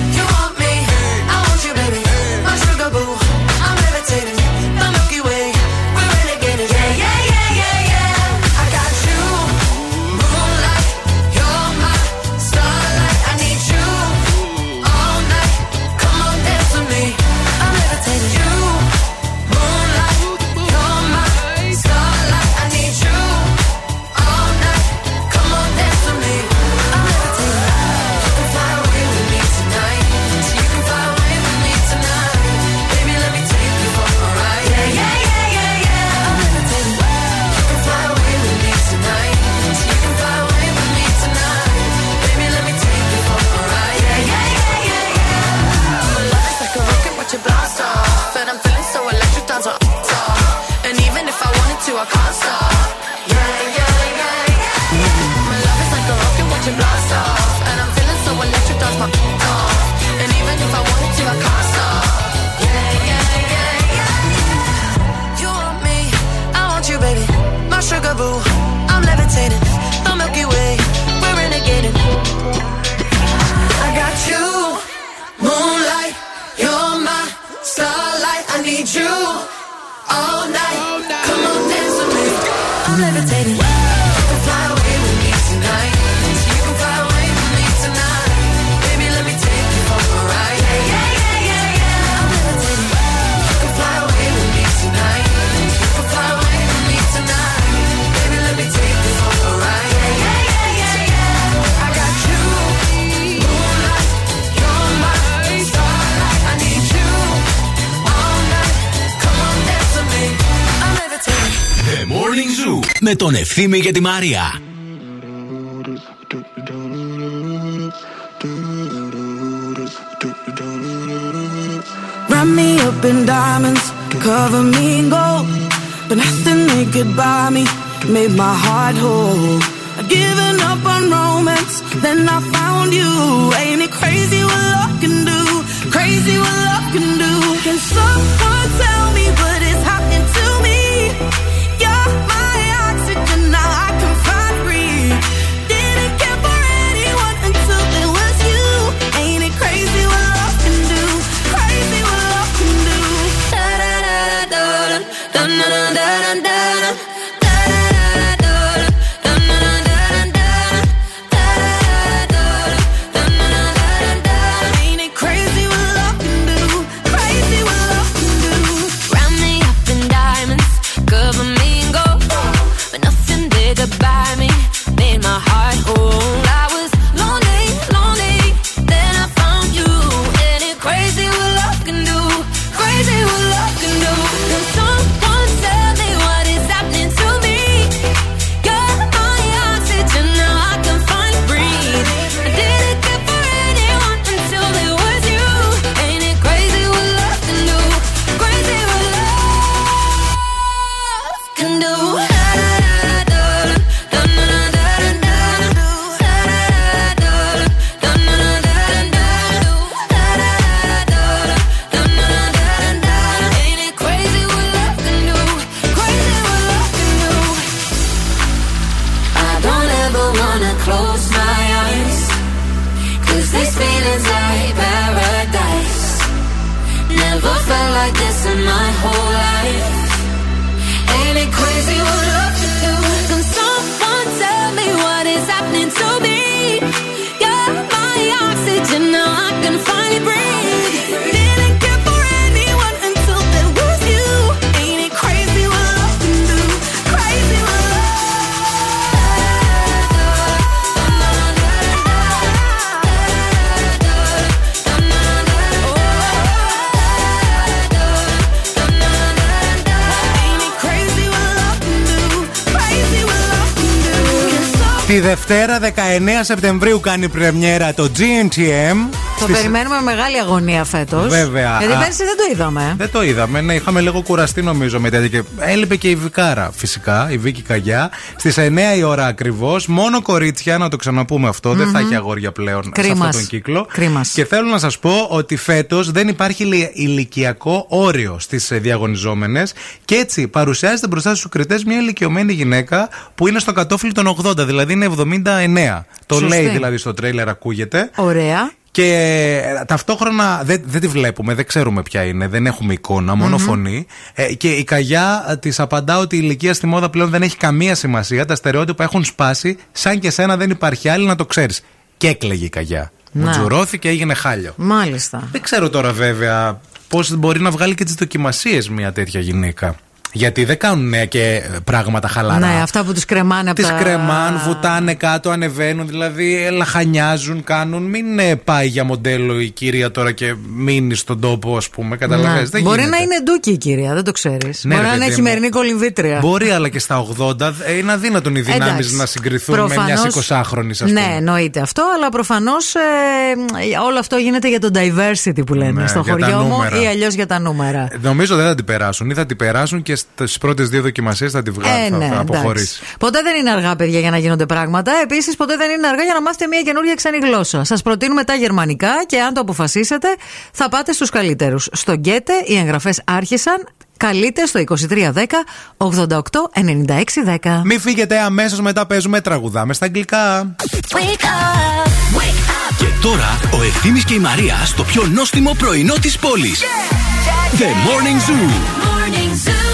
Boo, I'm levitating. The Milky Way, we're renegading. I got you, moonlight, you're my starlight. I need you με τον Ευθύμη και τη Μαρία. Wrap me up in diamonds, cover me in gold. But nothing they could buy me made my heart whole. I'd given up on romance, then I found you. Ain't it crazy what love can do? Crazy what love can do. Can someone tell Τη Δευτέρα 19 Σεπτεμβρίου κάνει πρεμιέρα το GNTM. Το Στις- περιμένουμε με μεγάλη αγωνία φέτος. Βέβαια. Γιατί Α. πέρσι δεν το είδαμε. Δεν το είδαμε, ναι, είχαμε λίγο κουραστεί νομίζω με τέτοια. Και έλειπε και η Βικάρα φυσικά, η Βίκη Καγιά. Στις 9 η ώρα ακριβώς. Μόνο κορίτσια, να το ξαναπούμε αυτό. Δεν θα έχει αγόρια πλέον σε Κρίμας. αυτόν τον κύκλο. Κρίμας. Και θέλω να σας πω ότι φέτος δεν υπάρχει ηλι- ηλικιακό όριο στις διαγωνιζόμενες. Και έτσι παρουσιάζεται μπροστά στους κριτές μια ηλικιωμένη γυναίκα που είναι στο κατόφλι των 80, δηλαδή είναι 79. Το Σωστή. λέει δηλαδή στο τρέιλερ, ακούγεται. Ωραία. Και ε, ταυτόχρονα δεν, δεν τη βλέπουμε, δεν ξέρουμε ποια είναι, δεν έχουμε εικόνα, μόνο φωνή. Ε, και η Καγιά της απαντά ότι η ηλικία στη μόδα πλέον δεν έχει καμία σημασία. Τα στερεότυπα έχουν σπάσει, σαν και σένα δεν υπάρχει άλλη να το ξέρεις. Και έκλαιγε η Καγιά. Να. Μου τζουρώθηκε, έγινε χάλιο. Μάλιστα. Δεν ξέρω τώρα βέβαια πώς μπορεί να βγάλει και τις δοκιμασίες μια τέτοια γυναίκα. Γιατί δεν κάνουν νέα και πράγματα χαλαρά. Ναι, αυτά που τους κρεμάνε από Τις τα. κρεμάν, βουτάνε κάτω, ανεβαίνουν, δηλαδή λαχανιάζουν, κάνουν. Μην ε, πάει για μοντέλο η κυρία τώρα και μείνει στον τόπο, ας πούμε. Καταλαβαίνεις, Ναι. δεν Μπορεί γίνεται. να είναι ντούκι η κυρία, δεν το ξέρεις. Ναι, Μπορεί ρε να είναι παιδί χειμερινή κολυμβήτρια. Μπορεί, αλλά και στα 80 ε, είναι αδύνατον οι δυνάμεις Εντάξει. να συγκριθούν με Προφανώς- μια 20χρονη, α πούμε. Ναι, εννοείται αυτό, αλλά προφανώς όλο αυτό γίνεται για το diversity που λένε Ναι, στο για τα χωριό μου νούμερα. ή αλλιώς για τα νούμερα. Νομίζω δεν θα την περάσουν ή θα την περάσουν και στι πρώτες δύο δοκιμασίες θα τη βγάλουν. Ε, θα, ναι, θα εντάξει. αποχωρήσει. Ποτέ δεν είναι αργά, παιδιά, για να γίνονται πράγματα. Επίσης, ποτέ δεν είναι αργά για να μάθετε μια καινούργια ξένη γλώσσα. Σας προτείνουμε τα γερμανικά και αν το αποφασίσετε, θα πάτε στους καλύτερους. Στο Γκέτε οι εγγραφές άρχισαν. Καλείτε στο 2310 88 96 10. Μην φύγετε αμέσως μετά παίζουμε τραγουδάμε στα αγγλικά. Και τώρα ο Ευθύμης και η Μαρία στο πιο νόστιμο πρωινό της πόλης. The Morning Zoo.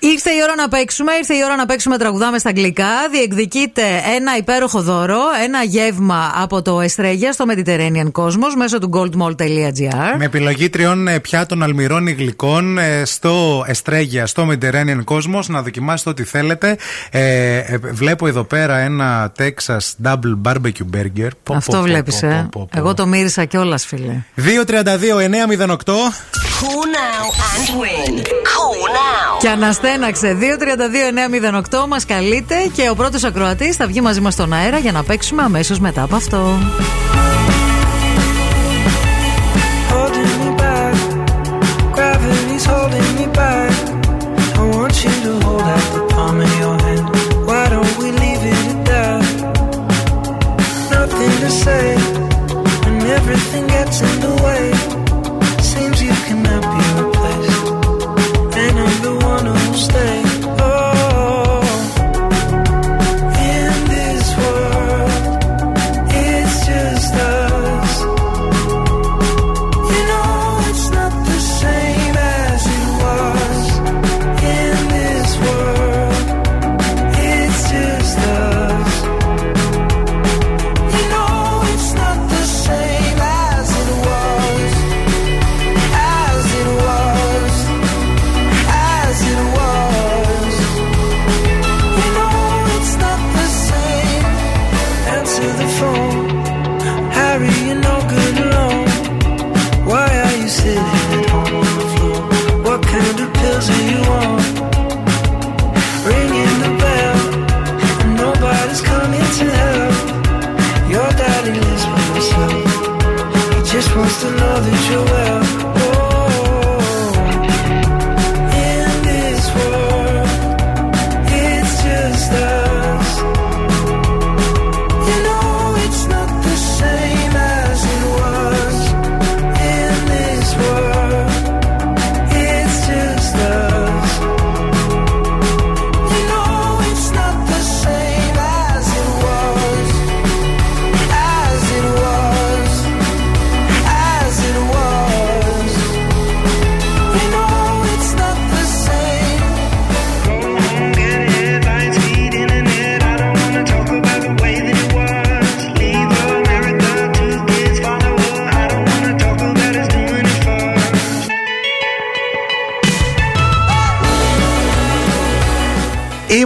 Ήρθε η ώρα να παίξουμε, ήρθε η ώρα να παίξουμε τραγουδάμε στα αγγλικά. Διεκδικείτε ένα υπέροχο δώρο, ένα γεύμα από το Εστρέγια στο Mediterranean Cosmos μέσω του goldmall.gr. Με επιλογή τριών ε, πιάτων αλμυρών υγλικών ε, στο Εστρέγια, στο Mediterranean Cosmos, να δοκιμάσετε ό,τι θέλετε. Ε, ε, βλέπω εδώ πέρα ένα Texas Double Barbecue Burger. Πω, Αυτό πω, πω, βλέπεις, πω, ε; πω, πω, πω. Εγώ το μύρισα κιόλας, φίλε. 232-908. Call now and win. Call now. Και αναστέναξε 232-908 μας καλείτε και ο πρώτος ακροατής θα βγει μαζί μας στον αέρα για να παίξουμε αμέσως μετά από αυτό. holding me back. Gravity's holding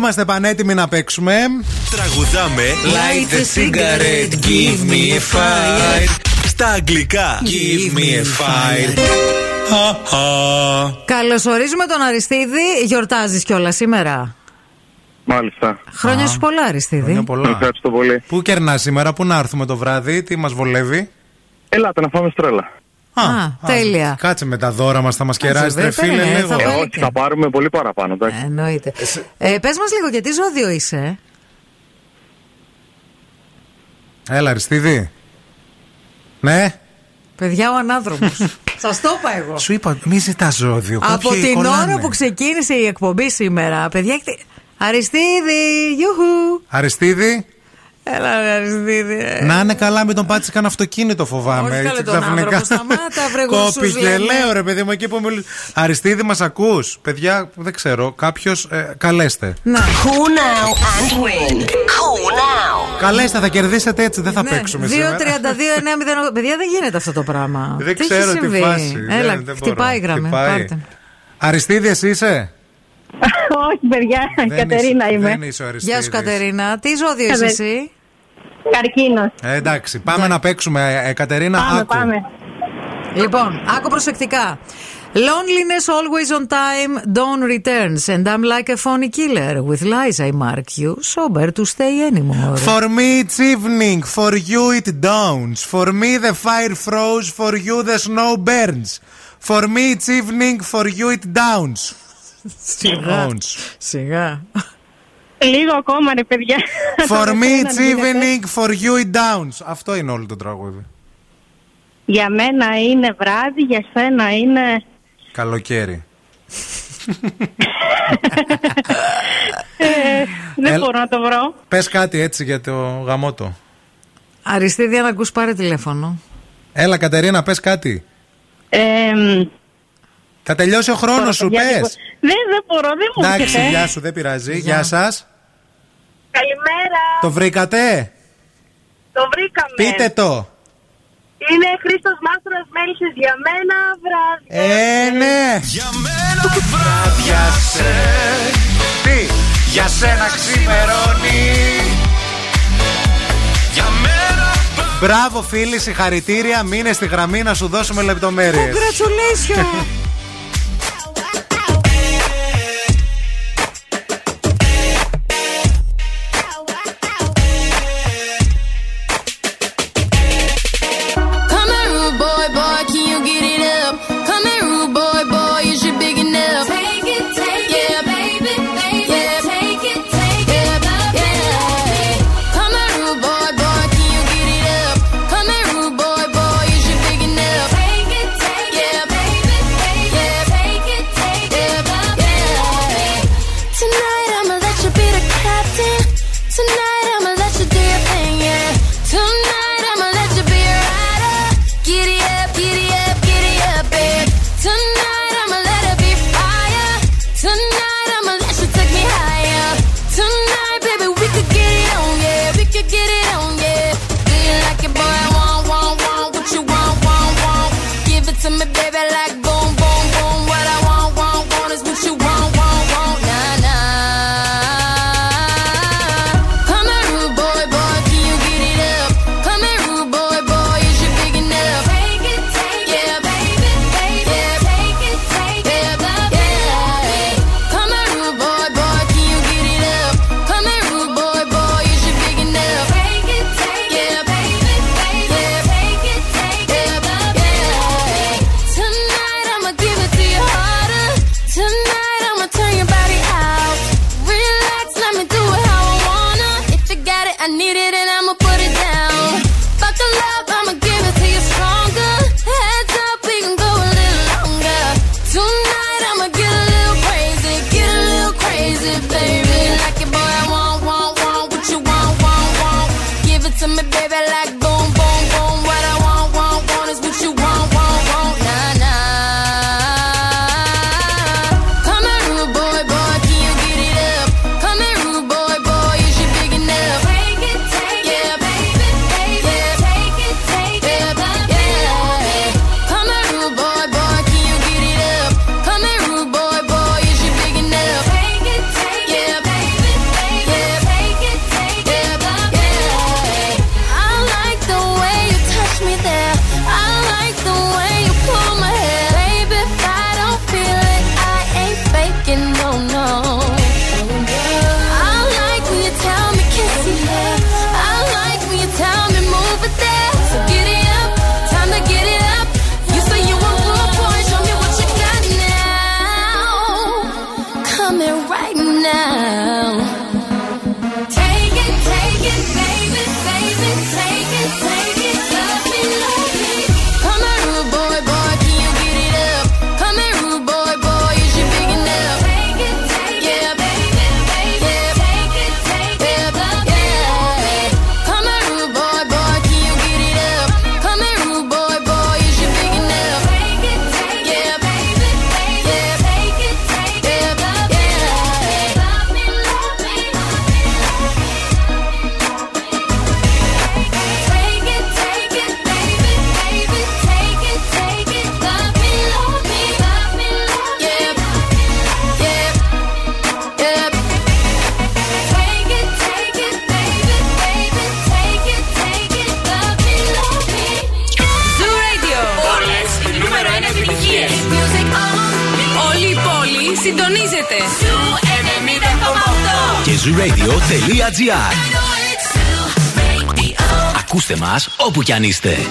Είμαστε πανέτοιμοι να παίξουμε. Τραγουδάμε Light the cigarette, give me a fire. Στα αγγλικά Give me a fire. Καλωσορίζουμε τον Αριστίδη. Γιορτάζεις κιόλα σήμερα; Μάλιστα. Χρόνια σου πολλά, Αριστίδη. Είναι πολλά. Ευχαριστώ πολύ. Πού κερνάς σήμερα, πού να έρθουμε το βράδυ, τι μας βολεύει; Ελάτε να φάμε στρέλα. Α, τέλεια. Κάτσε με τα δώρα μας, θα μας κεράσει τρε βέβαια, φίλε ναι, λίγο. θα βάλει όχι, θα πάρουμε πολύ παραπάνω. εντάξει. Εννοείται. Ε, Πες μας λίγο, γιατί ζώδιο είσαι; Έλα, Αριστίδη. Ναι; Παιδιά, ο ανάδρομος. Σας το είπα εγώ. Σου είπα, μη ζητάς ζώδιο. Από Κάποιοι την κολλάνε. ώρα που ξεκίνησε η εκπομπή σήμερα, παιδιά, έχετε... Αριστίδη, γιουχου. Αριστίδη. Έλα, ρε, Αριστίδη. ε. Να είναι καλά, μην τον πάτσει καν αυτοκίνητο, φοβάμαι. Όχι, έτσι, καλέ τον άνθρωπο, σταμάτα, βρε, γουρσούς Κόπηκε, λέμε. λέω ρε παιδί μου εκεί που μιλούσε. Αριστίδη, μας ακούς; Παιδιά, δεν ξέρω, κάποιος. καλέστε. Ναι. Call now and win. Call now. Καλέστε, θα κερδίσετε έτσι, δεν θα Ναι, παίξουμε 2-32-9-0. σήμερα. Παιδιά, δεν γίνεται αυτό το πράγμα. Δεν Τι έχει ξέρω τι συμβεί; φάση. Έλα, δεν, δεν χτυπάει η μπορώ. γραμμή. Χτυπάει. Πάρτε. Αριστίδη, εσύ είσαι; Όχι, παιδιά, Δεν Κατερίνα είσαι- είμαι. Δεν είσαι ο Αριστίδης. Γεια σου, Κατερίνα. Τι ζώδιο είσαι Κατε- εσύ. Καρκίνο. Ε, εντάξει, πάμε να παίξουμε. Ε, Κατερίνα, Πάμε, άκου. πάμε. Λοιπόν, άκου προσεκτικά. Loneliness always on time, dawn returns, and I'm like a phony killer. With lies I mark you, sober to stay anymore. For me it's evening, for you it dawns. For me the fire froze, for you the snow burns. For me it's evening, for you it dawns. Σιγά. Dawns. Σιγά. Λίγο ακόμα, ρε παιδιά. For Το me δεχόμουν, it's γίνεται. evening, for you it dawns. Αυτό είναι όλο το τραγούδι. Για μένα είναι βράδυ, για σένα είναι. Καλοκαίρι. Ε, δεν Ελ- μπορώ να το βρω. Πες κάτι έτσι για το γαμότο. Αριστίδη, αν ακούς πάρε τηλέφωνο. Έλα Κατερίνα, πες κάτι. Ε, μ, Θα τελειώσει ο χρόνος τώρα, σου, παιδιά, δεν πες. μπο- Δεν, δεν μπορώ, δεν μου Εντάξει, έρχεται. γεια σου, δεν πειράζει. Γεια σας. Καλημέρα. Το βρήκατε; Το βρήκαμε. Πείτε το. Είναι Χρήστος Μάστρας Μέλισσης για μένα βράδυ. Ε, ναι. Για μένα βράδια σε Τι, για σένα ξημερώνει. Για μένα Μπράβο φίλοι, συγχαρητήρια. Μείνε στη γραμμή να σου δώσουμε λεπτομέρειες. Congratulations! Είστε.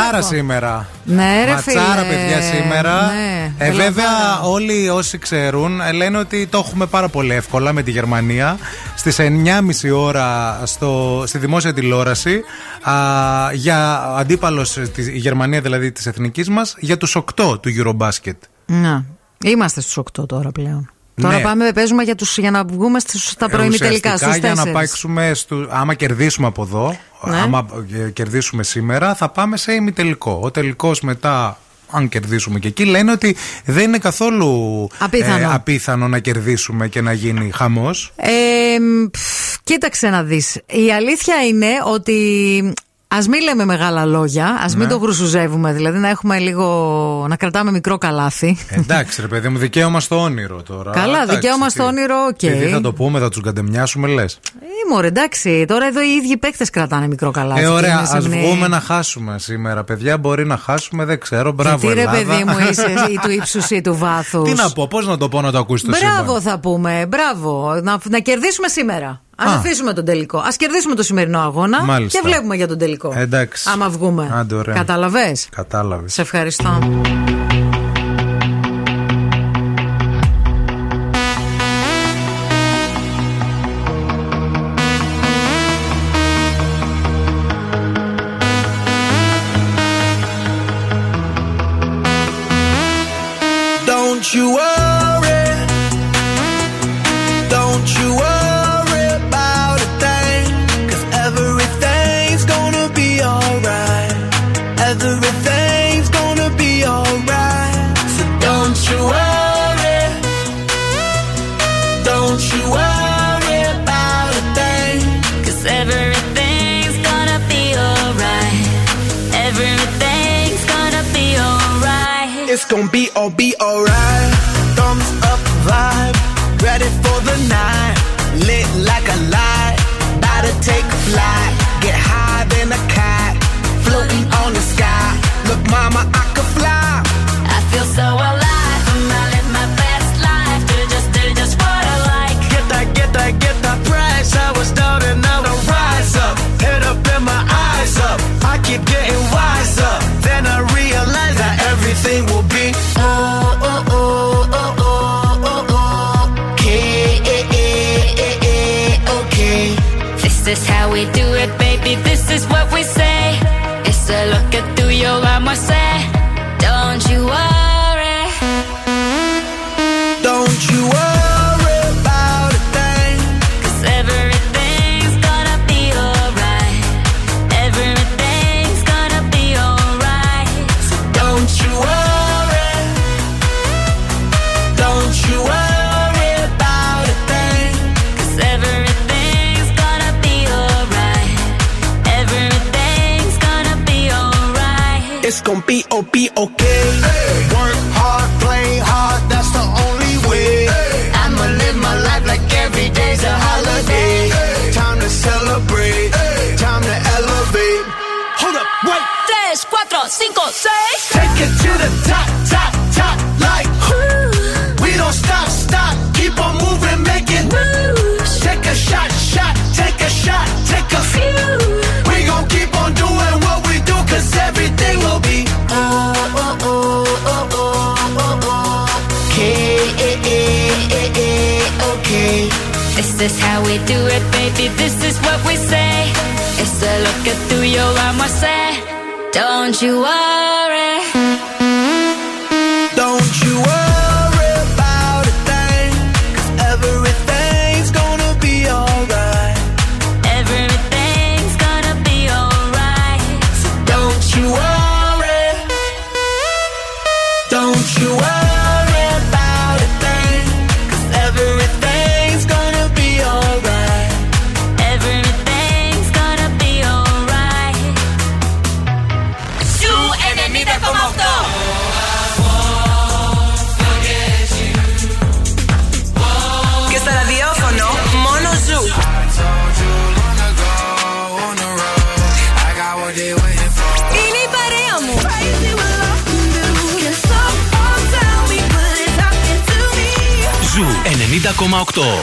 Ματσάρα φεύγω. σήμερα. Ναι, ρε Ματσάρα, φίλε. παιδιά, σήμερα. Ναι, ε, Ελλάδα. βέβαια, όλοι όσοι ξέρουν ε, λένε ότι το έχουμε πάρα πολύ εύκολα με τη Γερμανία. Στις 9.30 ώρα στο, στη δημόσια τηλεόραση α, για αντίπαλος της Γερμανία, δηλαδή της εθνικής μας, για τους 8 του Eurobasket. Να. Είμαστε στους 8 τώρα πλέον. Τώρα Ναι. πάμε, παίζουμε για, τους, για να βγούμε στους, στα πρωινή τελικά. Ουσιαστικά Στους για να 4. παίξουμε, στου, άμα κερδίσουμε από εδώ, Ναι. άμα ε, κερδίσουμε σήμερα, θα πάμε σε ημιτελικό. Ο τελικός μετά, αν κερδίσουμε και εκεί, λένε ότι δεν είναι καθόλου Απίθανο. απίθανο να κερδίσουμε και να γίνει χαμός. Ε, πφ, κοίταξε να δεις. Η αλήθεια είναι ότι ας μην λέμε μεγάλα λόγια, ας μην Ναι. το γρουσουζεύουμε, δηλαδή να έχουμε λίγο, να κρατάμε μικρό καλάθι. Εντάξει, ρε παιδί μου, δικαίωμα στο όνειρο τώρα. Καλά, Εντάξει, δικαίωμα τι- στο όνειρο, οκ. Και τι θα το πούμε, θα τους καντεμιάσουμε, λες. Ε, μωρέ, εντάξει, τώρα εδώ οι ίδιοι παίκτες κρατάνε μικρό καλάθι. Ε, και ωραία, είναι σε ας μια- βγούμε να χάσουμε σήμερα. Παιδιά, μπορεί να χάσουμε, δεν ξέρω. Μπράβο, Γιατί ρε Ελλάδα. παιδί μου είσαι ή του ύψους ή του βάθους. Τι να πω, πώς να το πω να το ακούσει το σύμπαν. Μπράβο θα πούμε, μπράβο. Να, να κερδίσουμε σήμερα. Α Α. αφήσουμε τον τελικό. Α κερδίσουμε το σημερινό αγώνα Μάλιστα. και βλέπουμε για τον τελικό. Εντάξει. Άμα βγούμε. Άντε, ωραία. Κατάλαβες; Κατάλαβες. Σε ευχαριστώ. Gonna be all be alright. Thumbs up vibe, ready for the night. Lit like a light, about to take a flight. Get high than a cat, floating on the sky. Look, mama, I could fly. I feel so alive. I'm I live my best life. Do just, do just what I like. Get that, get that, get that price. I was down This is how we do it, baby. This is what we say. It's a seis. Take it to the top, top, top. Like we don't stop, stop. Keep on moving, make it moves. Take a shot, shot. Take a shot, take a few. We gon' keep on doing what we do, cause everything will be oh oh oh oh oh oh oh. Okay, eh, eh, eh, eh, okay. This is how we do it, baby. This is what we say. It's a look at through your armor, say. Don't you worry.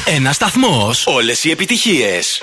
Ένας σταθμός. Όλες οι επιτυχίες.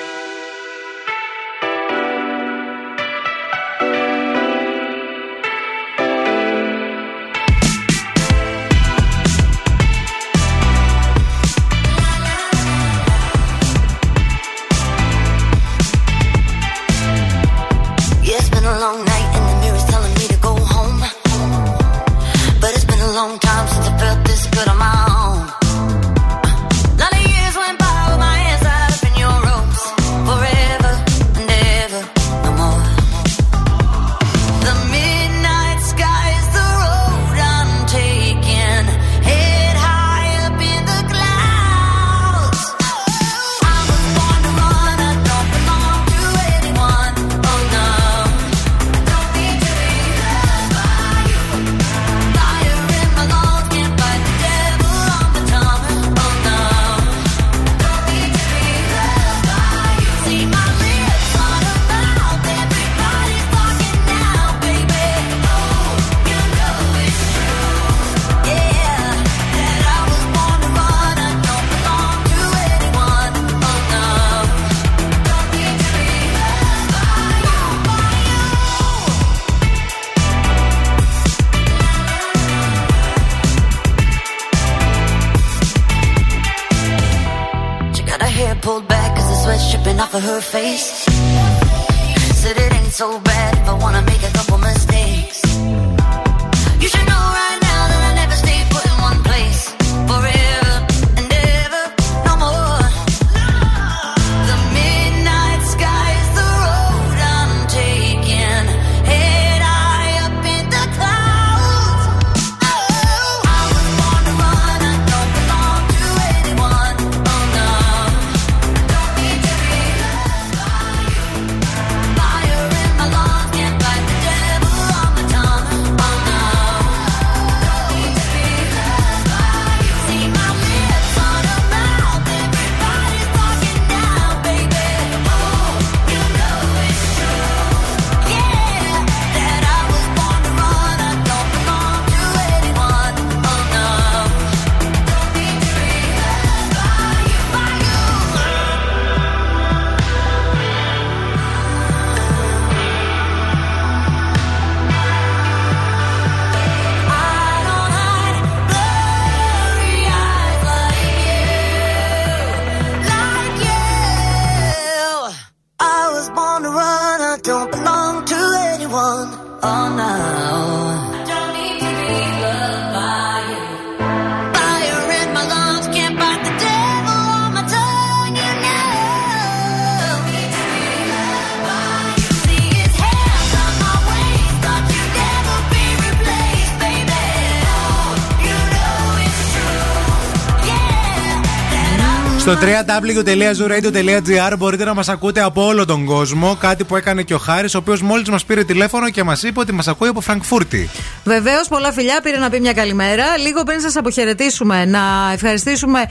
Στο www.zooradio.gr μπορείτε να μα ακούτε από όλο τον κόσμο. Κάτι που έκανε και ο Χάρη, ο οποίο μόλι μα πήρε τηλέφωνο και μα είπε ότι μα ακούει από Φραγκφούρτη. Βεβαίω, πολλά φιλιά. Πήρε να πει μια καλημέρα. Λίγο πριν σα αποχαιρετήσουμε, να ευχαριστήσουμε α,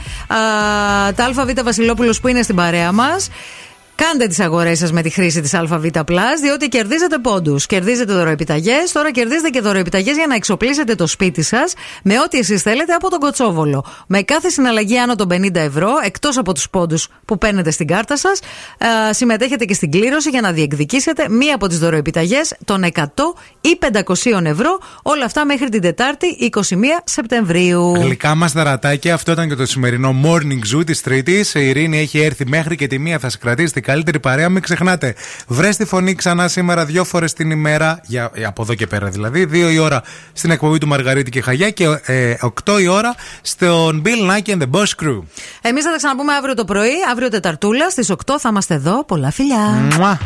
τα ΑΒ Βασιλόπουλου που είναι στην παρέα μα. Κάντε τις αγορές σας με τη χρήση της ΑΒ διότι κερδίζετε πόντους. Κερδίζετε δωροεπιταγές. Τώρα κερδίζετε και δωροεπιταγές για να εξοπλίσετε το σπίτι σας με ό,τι εσείς θέλετε από τον Κοτσόβολο. Με κάθε συναλλαγή άνω των 50 ευρώ, εκτός από τους πόντους που παίρνετε στην κάρτα σας, συμμετέχετε και στην κλήρωση για να διεκδικήσετε μία από τις δωροεπιταγές των 100 ή 500 ευρώ. Όλα αυτά μέχρι την Τετάρτη 21 Σεπτεμβρίου. Γλυκά μας δαρατάκια, αυτό ήταν και το σημερινό morning zoo της Τρίτης. Η Ειρήνη έχει έρθει μέχρι και τη μία, θα σε κρατήσει την καλύτερη παρέα. Μην ξεχνάτε, βρες τη φωνή ξανά σήμερα δύο φορές την ημέρα, για, από εδώ και πέρα δηλαδή. Δύο η ώρα στην εκπομπή του Μαργαρίτη και Χαγιά και ε, 8 η ώρα στον Bill Nike and the Boss Crew. Εμείς θα τα ξαναπούμε αύριο το πρωί, αύριο Τεταρτούλα στις 8 θα είμαστε εδώ. Πολλά φιλιά. Μουα.